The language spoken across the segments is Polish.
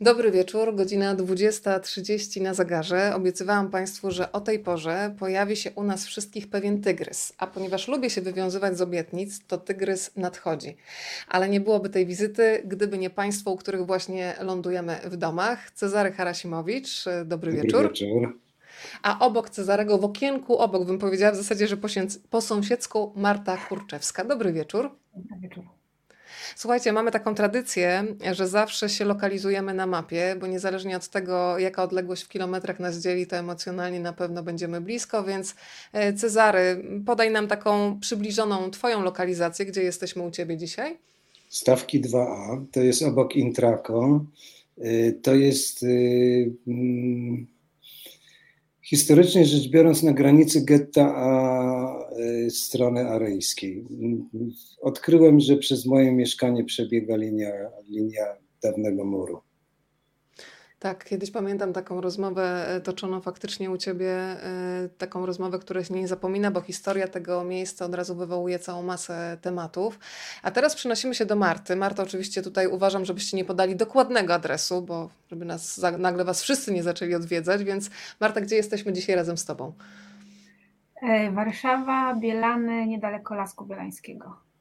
Dobry wieczór, godzina 20.30 na zegarze. Obiecywałam Państwu, że o tej porze pojawi się u nas wszystkich pewien tygrys, a ponieważ lubię się wywiązywać z obietnic, to tygrys nadchodzi. Ale nie byłoby tej wizyty, gdyby nie Państwo, u których właśnie lądujemy w domach. Cezary Harasimowicz, dobry, dobry wieczór. wieczór. A obok Cezarego, w okienku obok, bym powiedziała w zasadzie, że po sąsiedzku Marta Kurczewska. Dobry wieczór. Dobry wieczór. Słuchajcie, mamy taką tradycję, że zawsze się lokalizujemy na mapie, bo niezależnie od tego, jaka odległość w kilometrach nas dzieli, to emocjonalnie na pewno będziemy blisko, więc e, Cezary, podaj nam taką przybliżoną Twoją lokalizację, gdzie jesteśmy u Ciebie dzisiaj. Stawki 2A, to jest obok Intraco, e, to jest y, mm, historycznie rzecz biorąc na granicy getta a y, strony arejskiej. Odkryłem, że przez moje mieszkanie przebiega linia, linia dawnego muru. Tak, kiedyś pamiętam taką rozmowę e, toczoną faktycznie u Ciebie, e, taką rozmowę, która się nie zapomina, bo historia tego miejsca od razu wywołuje całą masę tematów. A teraz przenosimy się do Marty. Marta, oczywiście tutaj uważam, żebyście nie podali dokładnego adresu, bo żeby nas nagle Was wszyscy nie zaczęli odwiedzać, więc Marta, gdzie jesteśmy dzisiaj razem z Tobą? E, Warszawa, Bielany, niedaleko Lasku Bielańskiego.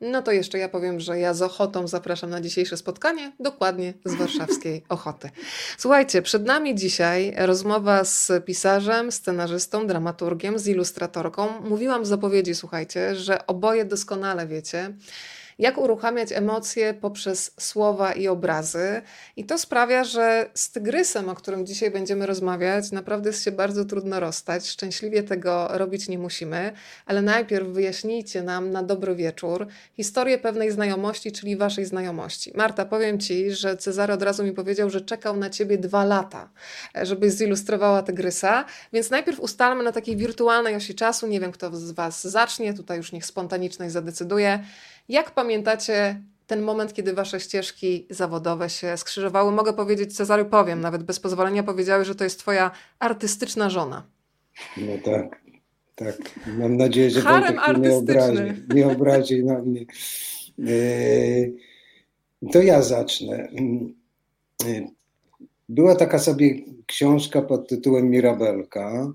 No to jeszcze ja powiem, że ja z ochotą zapraszam na dzisiejsze spotkanie, dokładnie z warszawskiej Ochoty. Słuchajcie, przed nami dzisiaj rozmowa z pisarzem, scenarzystą, dramaturgiem, z ilustratorką. Mówiłam w zapowiedzi, słuchajcie, że oboje doskonale wiecie, jak uruchamiać emocje poprzez słowa i obrazy. I to sprawia, że z tygrysem, o którym dzisiaj będziemy rozmawiać, naprawdę jest się bardzo trudno rozstać. Szczęśliwie tego robić nie musimy, ale najpierw wyjaśnijcie nam na dobry wieczór historię pewnej znajomości, czyli waszej znajomości. Marta, powiem ci, że Cezary od razu mi powiedział, że czekał na ciebie dwa lata, żebyś zilustrowała tygrysa, więc najpierw ustalmy na takiej wirtualnej osi czasu. Nie wiem, kto z was zacznie, tutaj już niech spontaniczność zadecyduje. Jak pamiętacie ten moment, kiedy wasze ścieżki zawodowe się skrzyżowały? Mogę powiedzieć, Cezary, powiem, nawet bez pozwolenia powiedziały, że to jest twoja artystyczna żona. No tak, tak. Mam nadzieję, że Harem nie obrazi, nie obrazi na mnie. E, to ja zacznę. E, była taka sobie książka pod tytułem Mirabelka.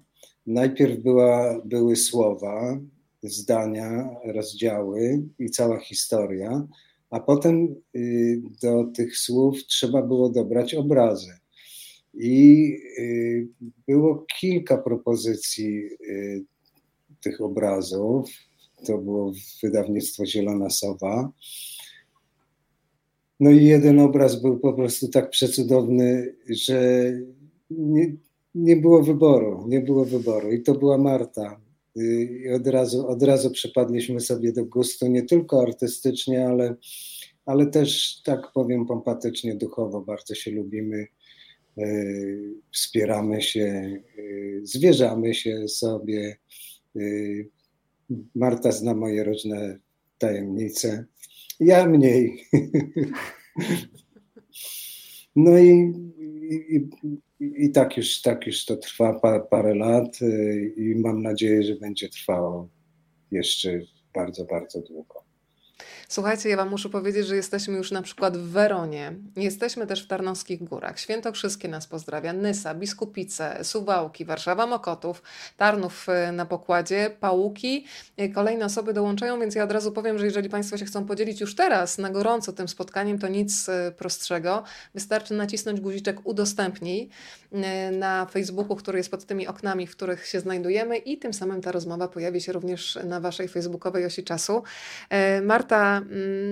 Najpierw była, były słowa, zdania, rozdziały i cała historia, a potem y, do tych słów trzeba było dobrać obrazy. I y, było kilka propozycji y, tych obrazów. To było wydawnictwo Zielona Sowa. No i jeden obraz był po prostu tak przecudowny, że nie, nie było wyboru, nie było wyboru. I to była Marta, i od razu, od razu przypadliśmy sobie do gustu, nie tylko artystycznie, ale, ale też, tak powiem, pompatycznie, duchowo bardzo się lubimy, e, wspieramy się, e, zwierzamy się sobie. Marta zna moje różne tajemnice, ja mniej. No i, i, i tak już, tak już to trwa parę, parę lat y, i mam nadzieję, że będzie trwało jeszcze bardzo, bardzo długo. Słuchajcie, ja Wam muszę powiedzieć, że jesteśmy już na przykład w Weronie, jesteśmy też w Tarnowskich Górach, Świętokrzyskie nas pozdrawia, Nysa, Biskupice, Suwałki, Warszawa Mokotów, Tarnów y, na pokładzie, Pałuki. Y, kolejne osoby dołączają, więc ja od razu powiem, że jeżeli Państwo się chcą podzielić już teraz na gorąco tym spotkaniem, to nic y, prostszego. Wystarczy nacisnąć guziczek udostępnij na Facebooku, który jest pod tymi oknami, w których się znajdujemy i tym samym ta rozmowa pojawi się również na Waszej facebookowej osi czasu. Marta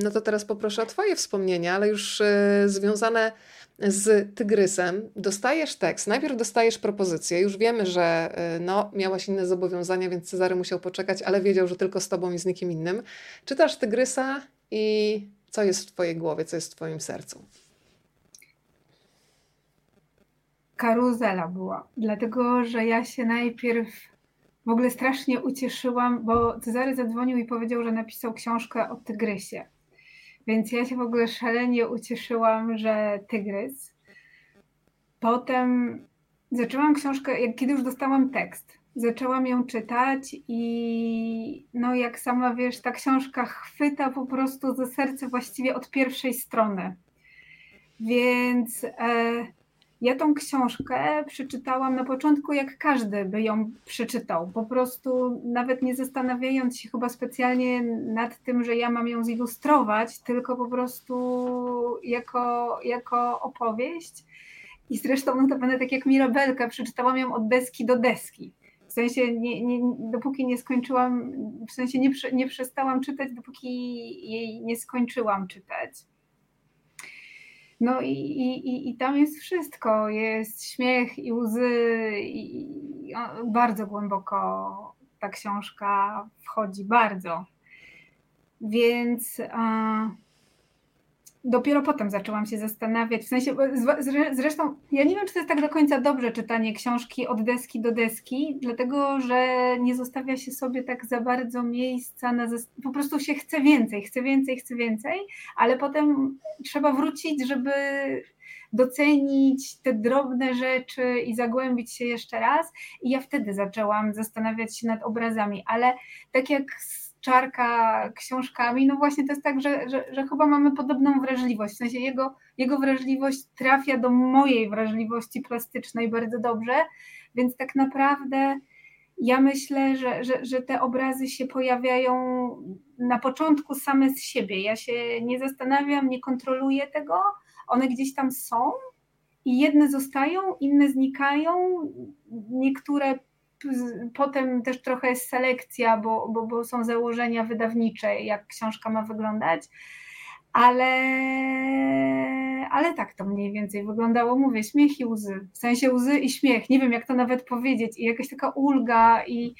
no to teraz poproszę o Twoje wspomnienia, ale już e, związane z Tygrysem. Dostajesz tekst, najpierw dostajesz propozycję, już wiemy, że e, no, miałaś inne zobowiązania, więc Cezary musiał poczekać, ale wiedział, że tylko z Tobą i z nikim innym. Czytasz Tygrysa i co jest w Twojej głowie, co jest w Twoim sercu? Karuzela była, dlatego że ja się najpierw w ogóle strasznie ucieszyłam, bo Cezary zadzwonił i powiedział, że napisał książkę o tygrysie. Więc ja się w ogóle szalenie ucieszyłam, że tygrys. Potem zaczęłam książkę, jak kiedy już dostałam tekst, zaczęłam ją czytać i no jak sama wiesz, ta książka chwyta po prostu za serce właściwie od pierwszej strony. Więc e, ja tą książkę przeczytałam na początku, jak każdy by ją przeczytał. Po prostu nawet nie zastanawiając się chyba specjalnie nad tym, że ja mam ją zilustrować, tylko po prostu jako, jako opowieść. I zresztą notabene tak jak Mirabelka, przeczytałam ją od deski do deski. W sensie, nie, nie, dopóki nie skończyłam, w sensie nie, nie przestałam czytać, dopóki jej nie skończyłam czytać. No i, i, i tam jest wszystko. Jest śmiech i łzy, i, i bardzo głęboko ta książka wchodzi, bardzo. Więc. Dopiero potem zaczęłam się zastanawiać, w sensie, zresztą ja nie wiem, czy to jest tak do końca dobrze czytanie książki od deski do deski, dlatego, że nie zostawia się sobie tak za bardzo miejsca, na po prostu się chce więcej, chce więcej, chce więcej, ale potem trzeba wrócić, żeby docenić te drobne rzeczy i zagłębić się jeszcze raz. I ja wtedy zaczęłam zastanawiać się nad obrazami, ale tak jak czarka książkami, no właśnie to jest tak, że, że, że, chyba mamy podobną wrażliwość. W sensie jego, jego wrażliwość trafia do mojej wrażliwości plastycznej bardzo dobrze, więc tak naprawdę ja myślę, że, że, że te obrazy się pojawiają na początku same z siebie. Ja się nie zastanawiam, nie kontroluję tego. One gdzieś tam są i jedne zostają, inne znikają, niektóre potem też trochę jest selekcja, bo, bo, bo są założenia wydawnicze, jak książka ma wyglądać, ale, ale tak to mniej więcej wyglądało. Mówię, śmiech i łzy, w sensie łzy i śmiech, nie wiem jak to nawet powiedzieć, i jakaś taka ulga i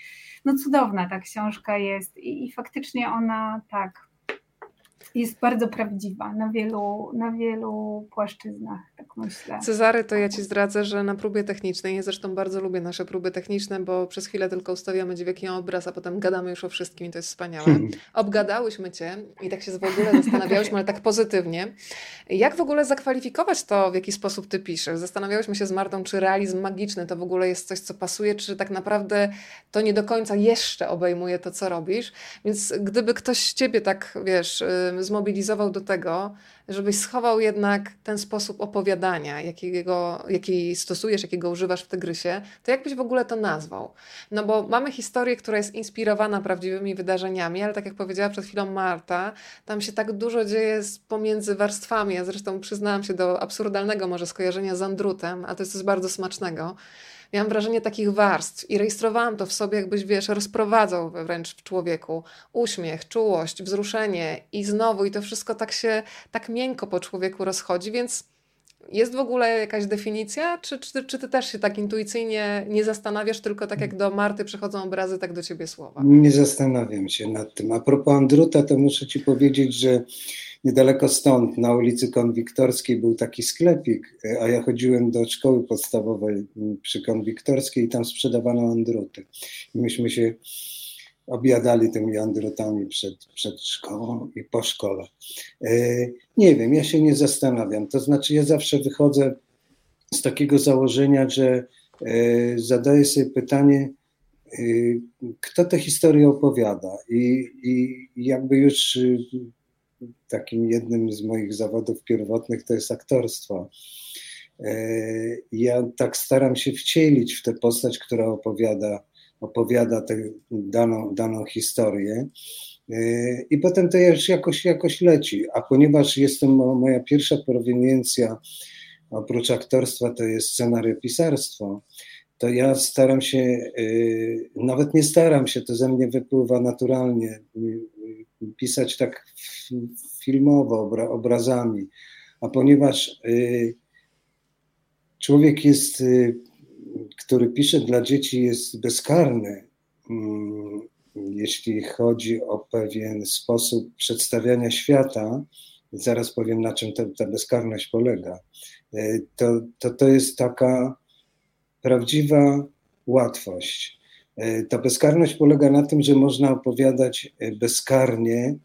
no cudowna ta książka jest. I, i faktycznie ona tak jest bardzo prawdziwa na wielu, na wielu płaszczyznach, tak myślę. Cezary, to ja Ci zdradzę, że na próbie technicznej, ja zresztą bardzo lubię nasze próby techniczne, bo przez chwilę tylko ustawiamy dźwięki obraz, a potem gadamy już o wszystkim i to jest wspaniałe. Hmm. Obgadałyśmy Cię i tak się w ogóle zastanawiałyśmy, ale tak pozytywnie, jak w ogóle zakwalifikować to, w jaki sposób Ty piszesz. Zastanawiałyśmy się z Martą, czy realizm magiczny to w ogóle jest coś, co pasuje, czy tak naprawdę to nie do końca jeszcze obejmuje to, co robisz. Więc gdyby ktoś Ciebie tak, wiesz, zmobilizował do tego, żebyś schował jednak ten sposób opowiadania, jakiego, jaki stosujesz, jakiego używasz w Tygrysie, to jakbyś w ogóle to nazwał? No bo mamy historię, która jest inspirowana prawdziwymi wydarzeniami, ale tak jak powiedziała przed chwilą Marta, tam się tak dużo dzieje pomiędzy warstwami. Ja zresztą przyznałam się do absurdalnego może skojarzenia z Andrutem, a to jest coś bardzo smacznego miałam wrażenie takich warstw i rejestrowałam to w sobie, jakbyś, wiesz, rozprowadzał wręcz w człowieku uśmiech, czułość, wzruszenie i znowu i to wszystko tak się, tak miękko po człowieku rozchodzi, więc jest w ogóle jakaś definicja, czy, czy, czy ty też się tak intuicyjnie nie zastanawiasz, tylko tak jak do Marty przychodzą obrazy, tak do ciebie słowa? Nie zastanawiam się nad tym. A propos Andruta, to muszę ci powiedzieć, że niedaleko stąd, na ulicy Konwiktorskiej, był taki sklepik, a ja chodziłem do szkoły podstawowej przy Konwiktorskiej i tam sprzedawano andruty. Myśmy się objadali tymi andrutami przed, przed szkołą i po szkole. E, nie wiem, ja się nie zastanawiam. To znaczy, ja zawsze wychodzę z takiego założenia, że e, zadaję sobie pytanie, e, kto tę historię opowiada. I, I jakby już takim jednym z moich zawodów pierwotnych to jest aktorstwo. E, ja tak staram się wcielić w tę postać, która opowiada, opowiada tę daną, daną historię. E, I potem to już jakoś, jakoś leci. A ponieważ jestem, moja pierwsza proweniencja oprócz aktorstwa to jest scenariopisarstwo, to ja staram się, e, nawet nie staram się, to ze mnie wypływa naturalnie, pisać tak filmowo, obra, obrazami. A ponieważ y, człowiek jest, y, który pisze dla dzieci, jest bezkarny, mm, jeśli chodzi o pewien sposób przedstawiania świata, zaraz powiem na czym ta, ta bezkarność polega, y, to, to to jest taka prawdziwa łatwość. E, ta bezkarność polega na tym, że można opowiadać e, bezkarnie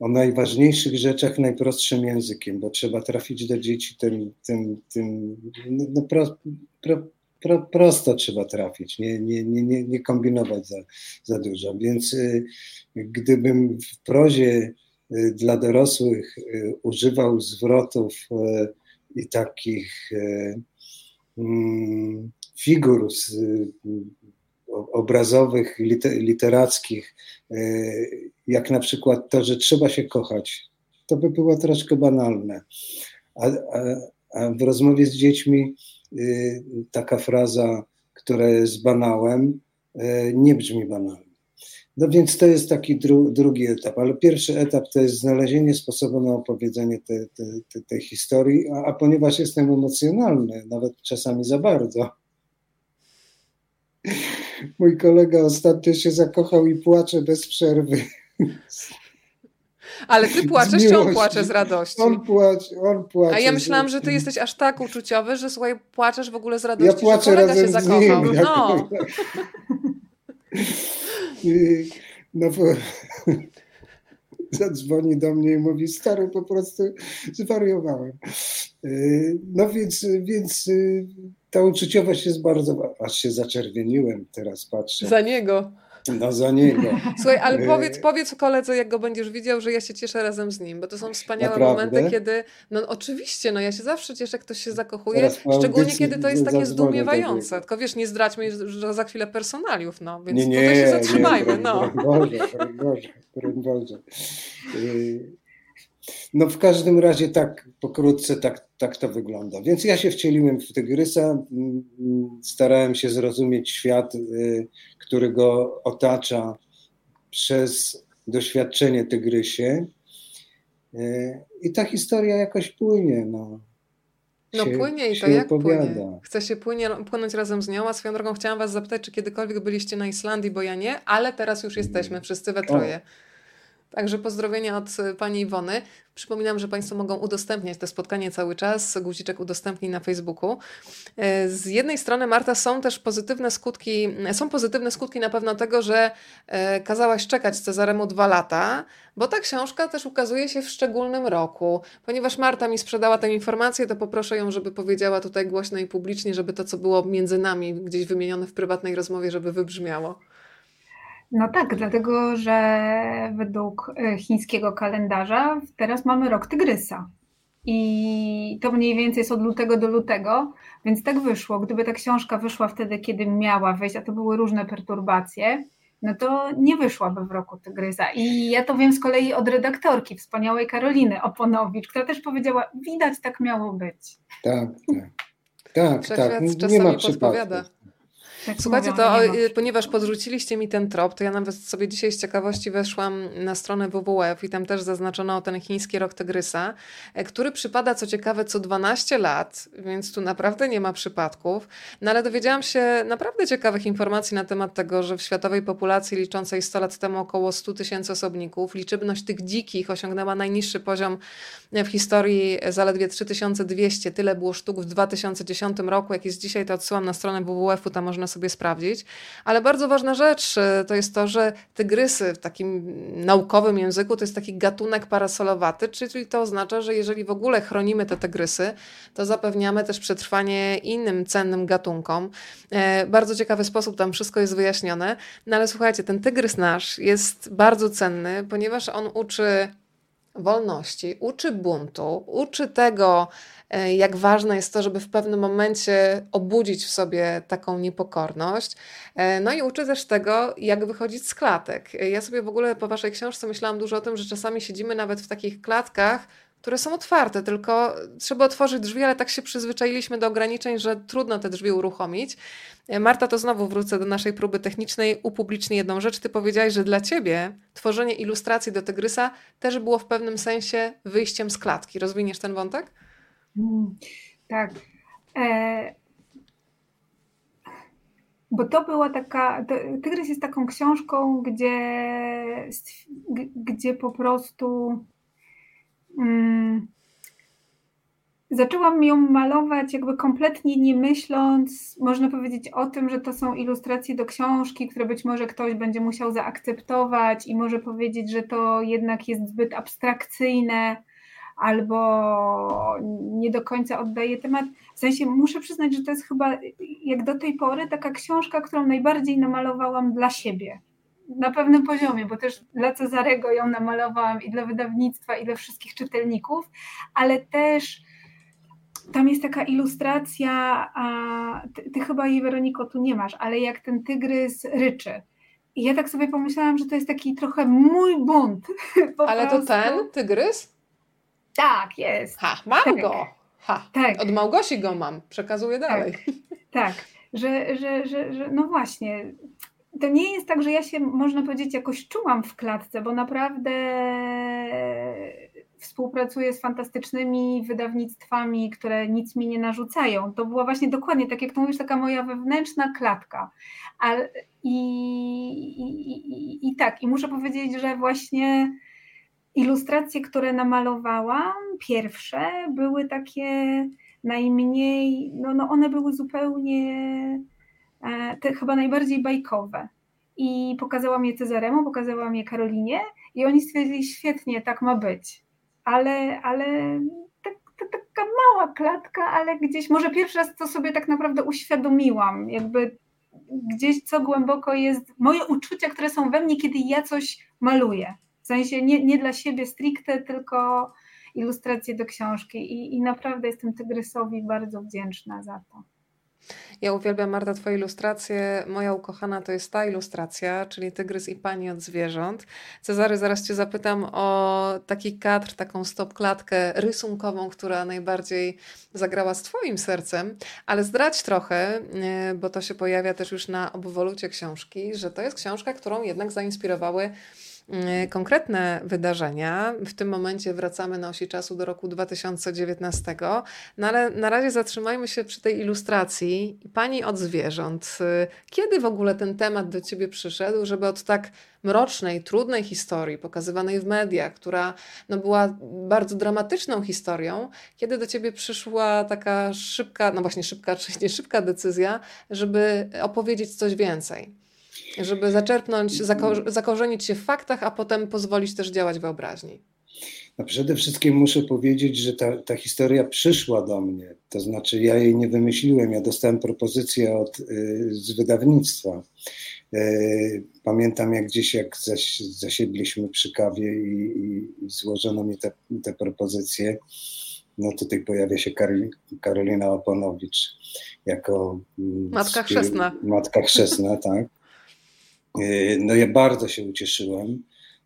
o najważniejszych rzeczach najprostszym językiem, bo trzeba trafić do dzieci tym, tym, tym no, no pro, pro, pro, prosto trzeba trafić, nie, nie, nie, nie kombinować za, za dużo. Więc y, gdybym w prozie dla dorosłych używał zwrotów i takich mm, figur obrazowych, literackich, jak na przykład to, że trzeba się kochać, to by było troszkę banalne. A, a, a w rozmowie z dziećmi y, taka fraza, która jest banałem, y, nie brzmi banalnie. No więc to jest taki dru, drugi etap, ale pierwszy etap to jest znalezienie sposobu na opowiedzenie te, te, te, tej historii, a, a ponieważ jestem emocjonalny, nawet czasami za bardzo, mój kolega ostatnio się zakochał i płacze bez przerwy. Ale ty płaczesz, czy on płacze z radości? On płacze, on płacze. A ja myślałam, że ty jesteś aż tak uczuciowy, że słuchaj, płaczesz w ogóle z radości, ja płaczę że kolega się zakochał. Nim, no. no bo zadzwoni do mnie i mówi, stary, po prostu zwariowałem. Y, no więc, więc y, ta uczuciowość jest bardzo, aż się zaczerwieniłem, teraz patrzę. Za niego. No za niego. Słuchaj, ale y, powiedz, powiedz koledze, jak go będziesz widział, że ja się cieszę razem z nim, bo to są wspaniałe Naprawdę? momenty, kiedy, no oczywiście, no ja się zawsze cieszę, jak ktoś się zakochuje, szczególnie kiedy to jest takie zdumiewające. Tylko wiesz, nie zdradźmy że za chwilę personaliów, no, więc nie, nie, tutaj się zatrzymajmy, nie, no. Boże, Boże, Boże. No w każdym razie tak pokrótce tak, tak to wygląda. Więc ja się wcieliłem w Tygrysa, starałem się zrozumieć świat, y, który go otacza przez doświadczenie Tygrysie y, i ta historia jakoś płynie. No. No się, płynie i to jak opowiada. płynie. Chce się płynie, płynąć razem z nią, a swoją drogą chciałam was zapytać, czy kiedykolwiek byliście na Islandii, bo ja nie, ale teraz już jesteśmy, wszyscy we troje. O. Także pozdrowienia od y, pani Iwony. Przypominam, że Państwo mogą udostępniać to spotkanie cały czas. Guziczek udostępni na Facebooku. E, z jednej strony, Marta, są też pozytywne skutki, są pozytywne skutki na pewno tego, że e, kazałaś czekać Cezaremu dwa lata, bo ta książka też ukazuje się w szczególnym roku. Ponieważ Marta mi sprzedała tę informację, to poproszę ją, żeby powiedziała tutaj głośno i publicznie, żeby to, co było między nami, gdzieś wymienione w prywatnej rozmowie, żeby wybrzmiało. No tak, dlatego że według e, chińskiego kalendarza teraz mamy rok tygrysa. I to mniej więcej jest od lutego do lutego, więc tak wyszło. Gdyby ta książka wyszła wtedy, kiedy miała wyjść, a to były różne perturbacje, no to nie wyszłaby w roku Tygrysa. I ja to wiem z kolei od redaktorki, wspaniałej Karoliny Oponowicz, która też powiedziała, widać tak miało być. Tak, tak. Tak, tak. Nie ma przypadku. Słuchajcie, to y, ponieważ podrzuciliście mi ten trop, to ja nawet sobie dzisiaj z ciekawości weszłam na stronę WWF i tam też zaznaczono ten chiński rok tygrysa, e, który przypada co ciekawe co 12 lat, więc tu naprawdę nie ma przypadków. No ale dowiedziałam się naprawdę ciekawych informacji na temat tego, że w światowej populacji liczącej 100 lat temu około 100 tysięcy osobników, liczebność tych dzikich osiągnęła najniższy poziom w historii zaledwie 3200. Tyle było sztuk w 2010 roku. Jak jest dzisiaj, to odsyłam na stronę WWF-u, tam można sobie sprawdzić. Ale bardzo ważna rzecz y, to jest to, że tygrysy w takim naukowym języku to jest taki gatunek parasolowaty, czyli to oznacza, że jeżeli w ogóle chronimy te tygrysy, to zapewniamy też przetrwanie innym cennym gatunkom. E, bardzo ciekawy sposób tam wszystko jest wyjaśnione. No ale słuchajcie, ten tygrys nasz jest bardzo cenny, ponieważ on uczy wolności, uczy buntu, uczy tego, e, jak ważne jest to, żeby w pewnym momencie obudzić w sobie taką niepokorność. E, no i uczy też tego, jak wychodzić z klatek. E, ja sobie w ogóle po Waszej książce myślałam dużo o tym, że czasami siedzimy nawet w takich klatkach, które są otwarte, tylko trzeba otworzyć drzwi, ale tak się przyzwyczailiśmy do ograniczeń, że trudno te drzwi uruchomić. E, Marta, to znowu wrócę do naszej próby technicznej. Upublicznij jedną rzecz. Ty powiedziałaś, że dla ciebie tworzenie ilustracji do Tygrysa też było w pewnym sensie wyjściem z klatki. Rozwiniesz ten wątek? Mm, tak. E... Bo to była taka. Tygrys jest taką książką, gdzie, gdzie po prostu zaczęłam ją malować jakby kompletnie nie myśląc, można powiedzieć o tym, że to są ilustracje do książki, które być może ktoś będzie musiał zaakceptować i może powiedzieć, że to jednak jest zbyt abstrakcyjne albo nie do końca oddaje temat. W sensie muszę przyznać, że to jest chyba jak do tej pory taka książka, którą najbardziej namalowałam dla siebie na pewnym poziomie, bo też dla Cezarego ją namalowałam i dla wydawnictwa, i dla wszystkich czytelników, ale też tam jest taka ilustracja, a ty, ty, chyba jej Weroniko tu nie masz, ale jak ten tygrys ryczy. I ja tak sobie pomyślałam, że to jest taki trochę mój bunt. Ale prostu. to ten tygrys? Tak, jest. Ha, mam tak. go. Ha, tak. Od Małgosi go mam, przekazuję dalej. Tak, tak. Że, że, że, że no właśnie, to nie jest tak, że ja się, można powiedzieć, jakoś czułam w klatce, bo naprawdę współpracuję z fantastycznymi wydawnictwami, które nic mi nie narzucają. To była właśnie dokładnie, tak jak to mówisz, taka moja wewnętrzna klatka. Ale, i, i, i, I tak, i muszę powiedzieć, że właśnie ilustracje, które namalowałam, pierwsze, były takie najmniej, no, no one były zupełnie te chyba najbardziej bajkowe. I pokazałam je Cezaremu, pokazałam je Karolinie i oni stwierdzili, świetnie, tak ma być. Ale, ale tak, to taka mała klatka, ale gdzieś, może pierwszy raz to sobie tak naprawdę uświadomiłam, jakby gdzieś co głęboko jest, moje uczucia, które są we mnie, kiedy ja coś maluję. W sensie nie, nie dla siebie stricte, tylko ilustracje do książki i, i naprawdę jestem Tygrysowi bardzo wdzięczna za to. Ja uwielbiam, Marta, Twoje ilustracje. Moja ukochana to jest ta ilustracja, czyli Tygrys i Pani od zwierząt. Cezary, zaraz Cię zapytam o taki kadr, taką stop-klatkę rysunkową, która najbardziej zagrała z Twoim sercem, ale zdrać trochę, e, bo to się pojawia też już na obwolucie książki, że to jest książka, którą jednak zainspirowały Y, konkretne wydarzenia. W tym momencie wracamy na osi czasu do roku 2019, no ale na razie zatrzymajmy się przy tej ilustracji. Pani od zwierząt. Y, kiedy w ogóle ten temat do ciebie przyszedł, żeby od tak mrocznej, trudnej historii pokazywanej w mediach, która no, była bardzo dramatyczną historią, kiedy do ciebie przyszła taka szybka, no właśnie szybka, czy nie szybka decyzja, żeby opowiedzieć coś więcej? Żeby zaczerpnąć, zako zakorzenić się w faktach, a potem pozwolić też działać wyobraźni. No przede wszystkim muszę powiedzieć, że ta, ta historia przyszła do mnie. To znaczy, ja jej nie wymyśliłem. Ja dostałem propozycję od, y, z wydawnictwa. Y, pamiętam, jak gdzieś, jak zaś, zasiedliśmy przy kawie i, i, i złożono mi te, te propozycje. No tutaj pojawia się Karolina Oponowicz jako mm, matka chrzestna. Matka chrzestna, tak. E, no ja bardzo się ucieszyłem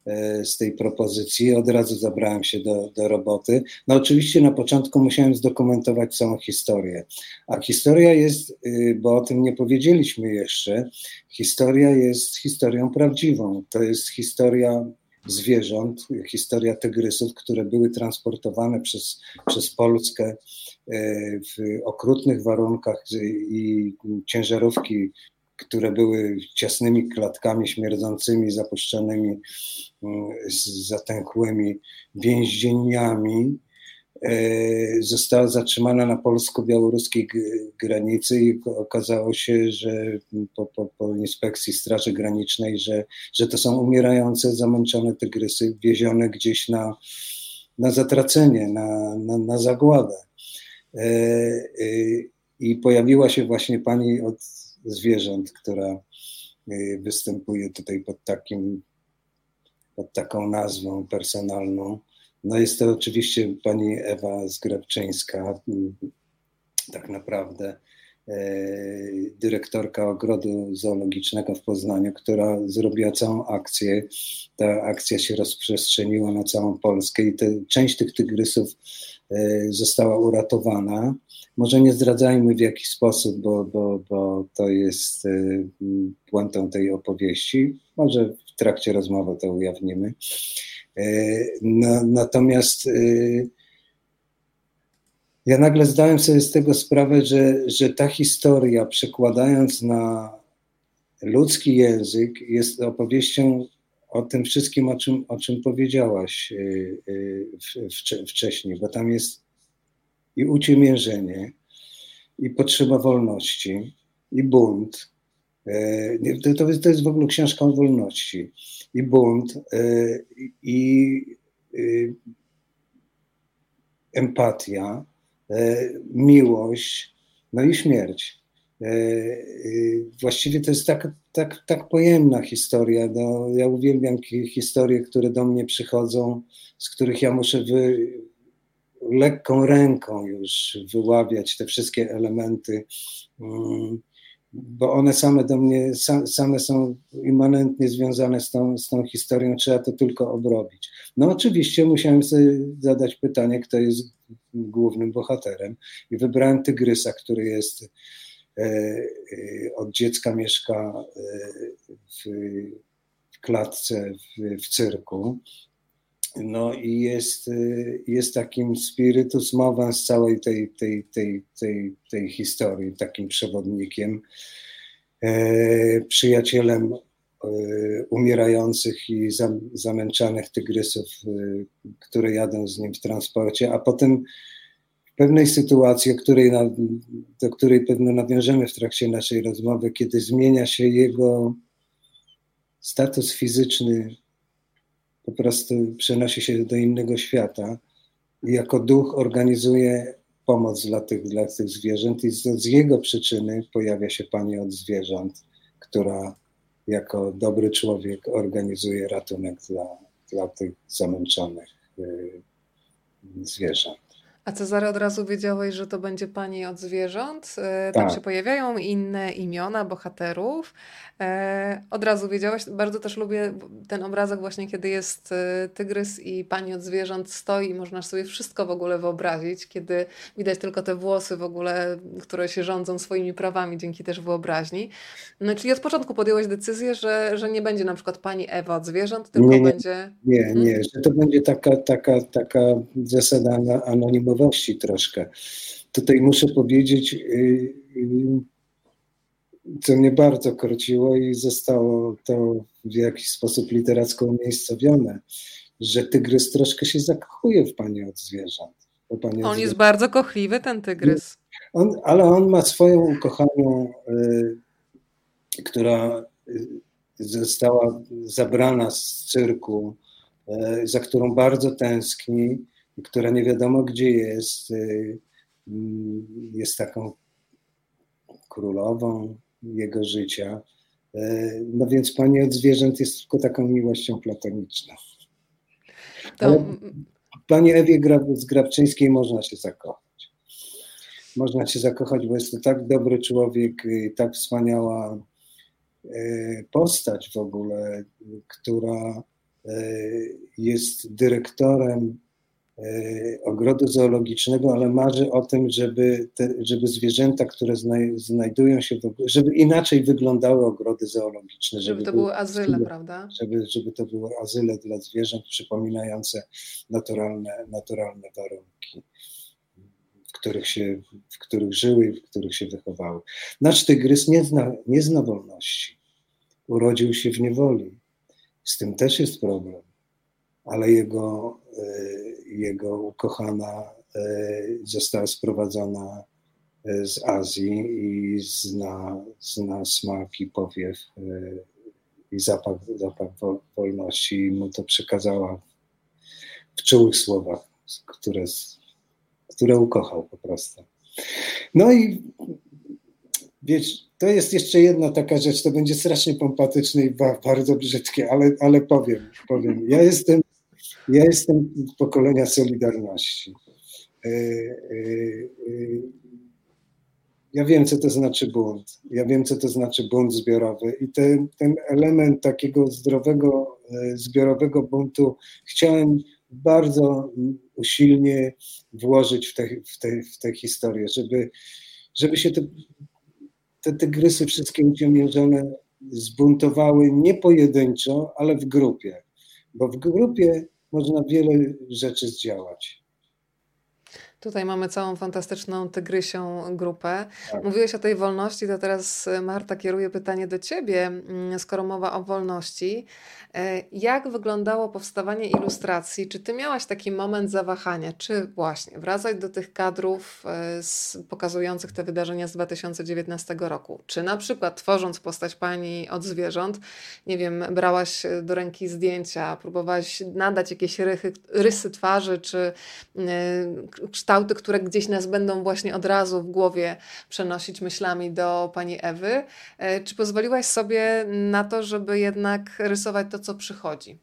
e, z tej propozycji. Od razu zabrałem się do, do roboty. No oczywiście na początku musiałem zdokumentować całą historię. A historia jest, y, bo o tym nie powiedzieliśmy jeszcze, historia jest historią prawdziwą. To jest historia zwierząt, historia tygrysów, które były transportowane przez, przez Polskę e, w okrutnych warunkach i ciężarówki które były ciasnymi klatkami śmierdzącymi, zapuszczonymi, mm, zatęchłymi więzieniami, e, została zatrzymana na polsko-białoruskiej granicy i okazało się, że po, po, po, inspekcji Straży Granicznej, że, że to są umierające, zamęczone tygrysy, wiezione gdzieś na, na zatracenie, na, na, na zagładę. E, e, I pojawiła się właśnie pani od zwierząt, która y, występuje tutaj pod takim, pod taką nazwą personalną. No jest to oczywiście pani Ewa Zgrabczyńska, tak naprawdę y, dyrektorka ogrodu zoologicznego w Poznaniu, która zrobiła całą akcję. Ta akcja się rozprzestrzeniła na całą Polskę i te, część tych tygrysów y, została uratowana. Może nie zdradzajmy w jaki sposób, bo, bo, bo to jest y, puentą tej opowieści. Może w trakcie rozmowy to ujawnimy. Y, no, natomiast y, ja nagle zdałem sobie z tego sprawę, że, że ta historia, przekładając na ludzki język, jest opowieścią o tym wszystkim, o czym, o czym powiedziałaś wcześniej, bo tam jest i uciemiężenie, i potrzeba wolności, i bunt. E, to, to, to jest w ogóle książka o wolności. I bunt, e, i e, empatia, miłość, no i śmierć. Właściwie to jest tak, tak, tak pojemna historia. No, ja uwielbiam historie, które do mnie przychodzą, z których ja muszę wy, lekką ręką już wyławiać te wszystkie elementy, mm, bo one same do mnie, same są immanentnie związane z tą, z tą historią, trzeba to tylko obrobić. No oczywiście musiałem sobie zadać pytanie, kto jest głównym bohaterem i wybrałem Tygrysa, który jest e, e, od dziecka mieszka e, w, klatce w, w cyrku no i jest, y, jest takim spiritus movens całej tej, tej, tej, tej, tej historii, takim przewodnikiem, e, przyjacielem e, umierających i zamęczanych tygrysów, e, które jadą z nim w transporcie, a potem w pewnej sytuacji, której do której pewno nawiążemy w trakcie naszej rozmowy, kiedy zmienia się jego status fizyczny po prostu przenosi się do innego świata i jako duch organizuje pomoc dla tych, dla tych zwierząt i z, z jego przyczyny pojawia się pani od zwierząt, która jako dobry człowiek organizuje ratunek dla, dla tych zamęczonych y, zwierząt. A Cezary, od razu wiedziałeś, że to będzie pani od zwierząt? E, tam tak. się pojawiają inne imiona bohaterów. E, od razu wiedziałeś, bardzo też lubię ten obrazek właśnie, kiedy jest e, tygrys i pani od zwierząt stoi i można sobie wszystko w ogóle wyobrazić, kiedy widać tylko te włosy w ogóle, które się rządzą swoimi prawami dzięki też wyobraźni. No, czyli od początku podjęłaś decyzję, że, że nie będzie na przykład pani Ewa od zwierząt, tylko nie, nie, będzie... Nie, hmm? nie, że to będzie taka, taka, taka zasada anonimowości troszkę. Tutaj muszę powiedzieć, y, y, co mnie bardzo korciło i zostało to w jakiś sposób literacko umiejscowione, że tygrys troszkę się zakochuje w pani od zwierząt. Pani on od jest bardzo kochliwy, ten tygrys. On, ale on ma swoją ukochaną, y, która została zabrana z cyrku, y, za którą bardzo tęskni, która nie wiadomo gdzie jest. Y, mm, jest taką królową, jego życia. E, no więc Pani od zwierząt jest tylko taką miłością platoniczną. Ale Pani Ewie z Grabczyńskiej można się zakochać. Można się zakochać, bo jest to tak dobry człowiek, tak wspaniała postać w ogóle, która jest dyrektorem ogrodu zoologicznego, ale marzy o tym, żeby, te, żeby zwierzęta, które znaj, znajdują się, w, żeby inaczej wyglądały ogrody zoologiczne. Żeby, żeby to były azyle, prawda? Żeby, żeby to były azyle dla zwierząt przypominające naturalne, naturalne warunki, w których, się, w których żyły i w których się wychowały. Nasz tygrys nie zna, nie zna wolności. Urodził się w niewoli. Z tym też jest problem ale jego, e, jego ukochana e, została sprowadzona e, z Azji i zna, zna smak i powiew i zapach, zapach wolności i mu to przekazała w czułych słowach, które, które ukochał po prostu. No i wiesz, to jest jeszcze jedna taka rzecz, to będzie strasznie pompatyczne i bardzo brzydkie, ale, ale powiem, powiem. Ja jestem ja jestem pokolenia Solidarności. E, e, e, ja wiem, co to znaczy bunt. Ja wiem, co to znaczy bunt zbiorowy. I ten, ten element takiego zdrowego, zbiorowego buntu chciałem bardzo usilnie włożyć w tę w te, w te historię, żeby, żeby się te, te tygrysy wszystkie uciemiężone zbuntowały nie pojedynczo, ale w grupie. Bo w grupie można wiele rzeczy zdziałać. Tutaj mamy całą fantastyczną tygrysią grupę. Tak. Mówiłeś o tej wolności, to teraz e, Marta kieruje pytanie do Ciebie, mm, skoro mowa o wolności. E, jak wyglądało powstawanie ilustracji? Czy Ty miałaś taki moment zawahania? Czy właśnie wracać do tych kadrów e, z, pokazujących te wydarzenia z 2019 roku? Czy na przykład tworząc postać Pani od zwierząt, nie wiem, brałaś do ręki zdjęcia, próbowałaś nadać jakieś rychy, rysy twarzy, czy kształty, które gdzieś nas będą właśnie od razu w głowie przenosić myślami do pani Ewy. E, czy pozwoliłaś sobie na to, żeby jednak rysować to, co przychodzi?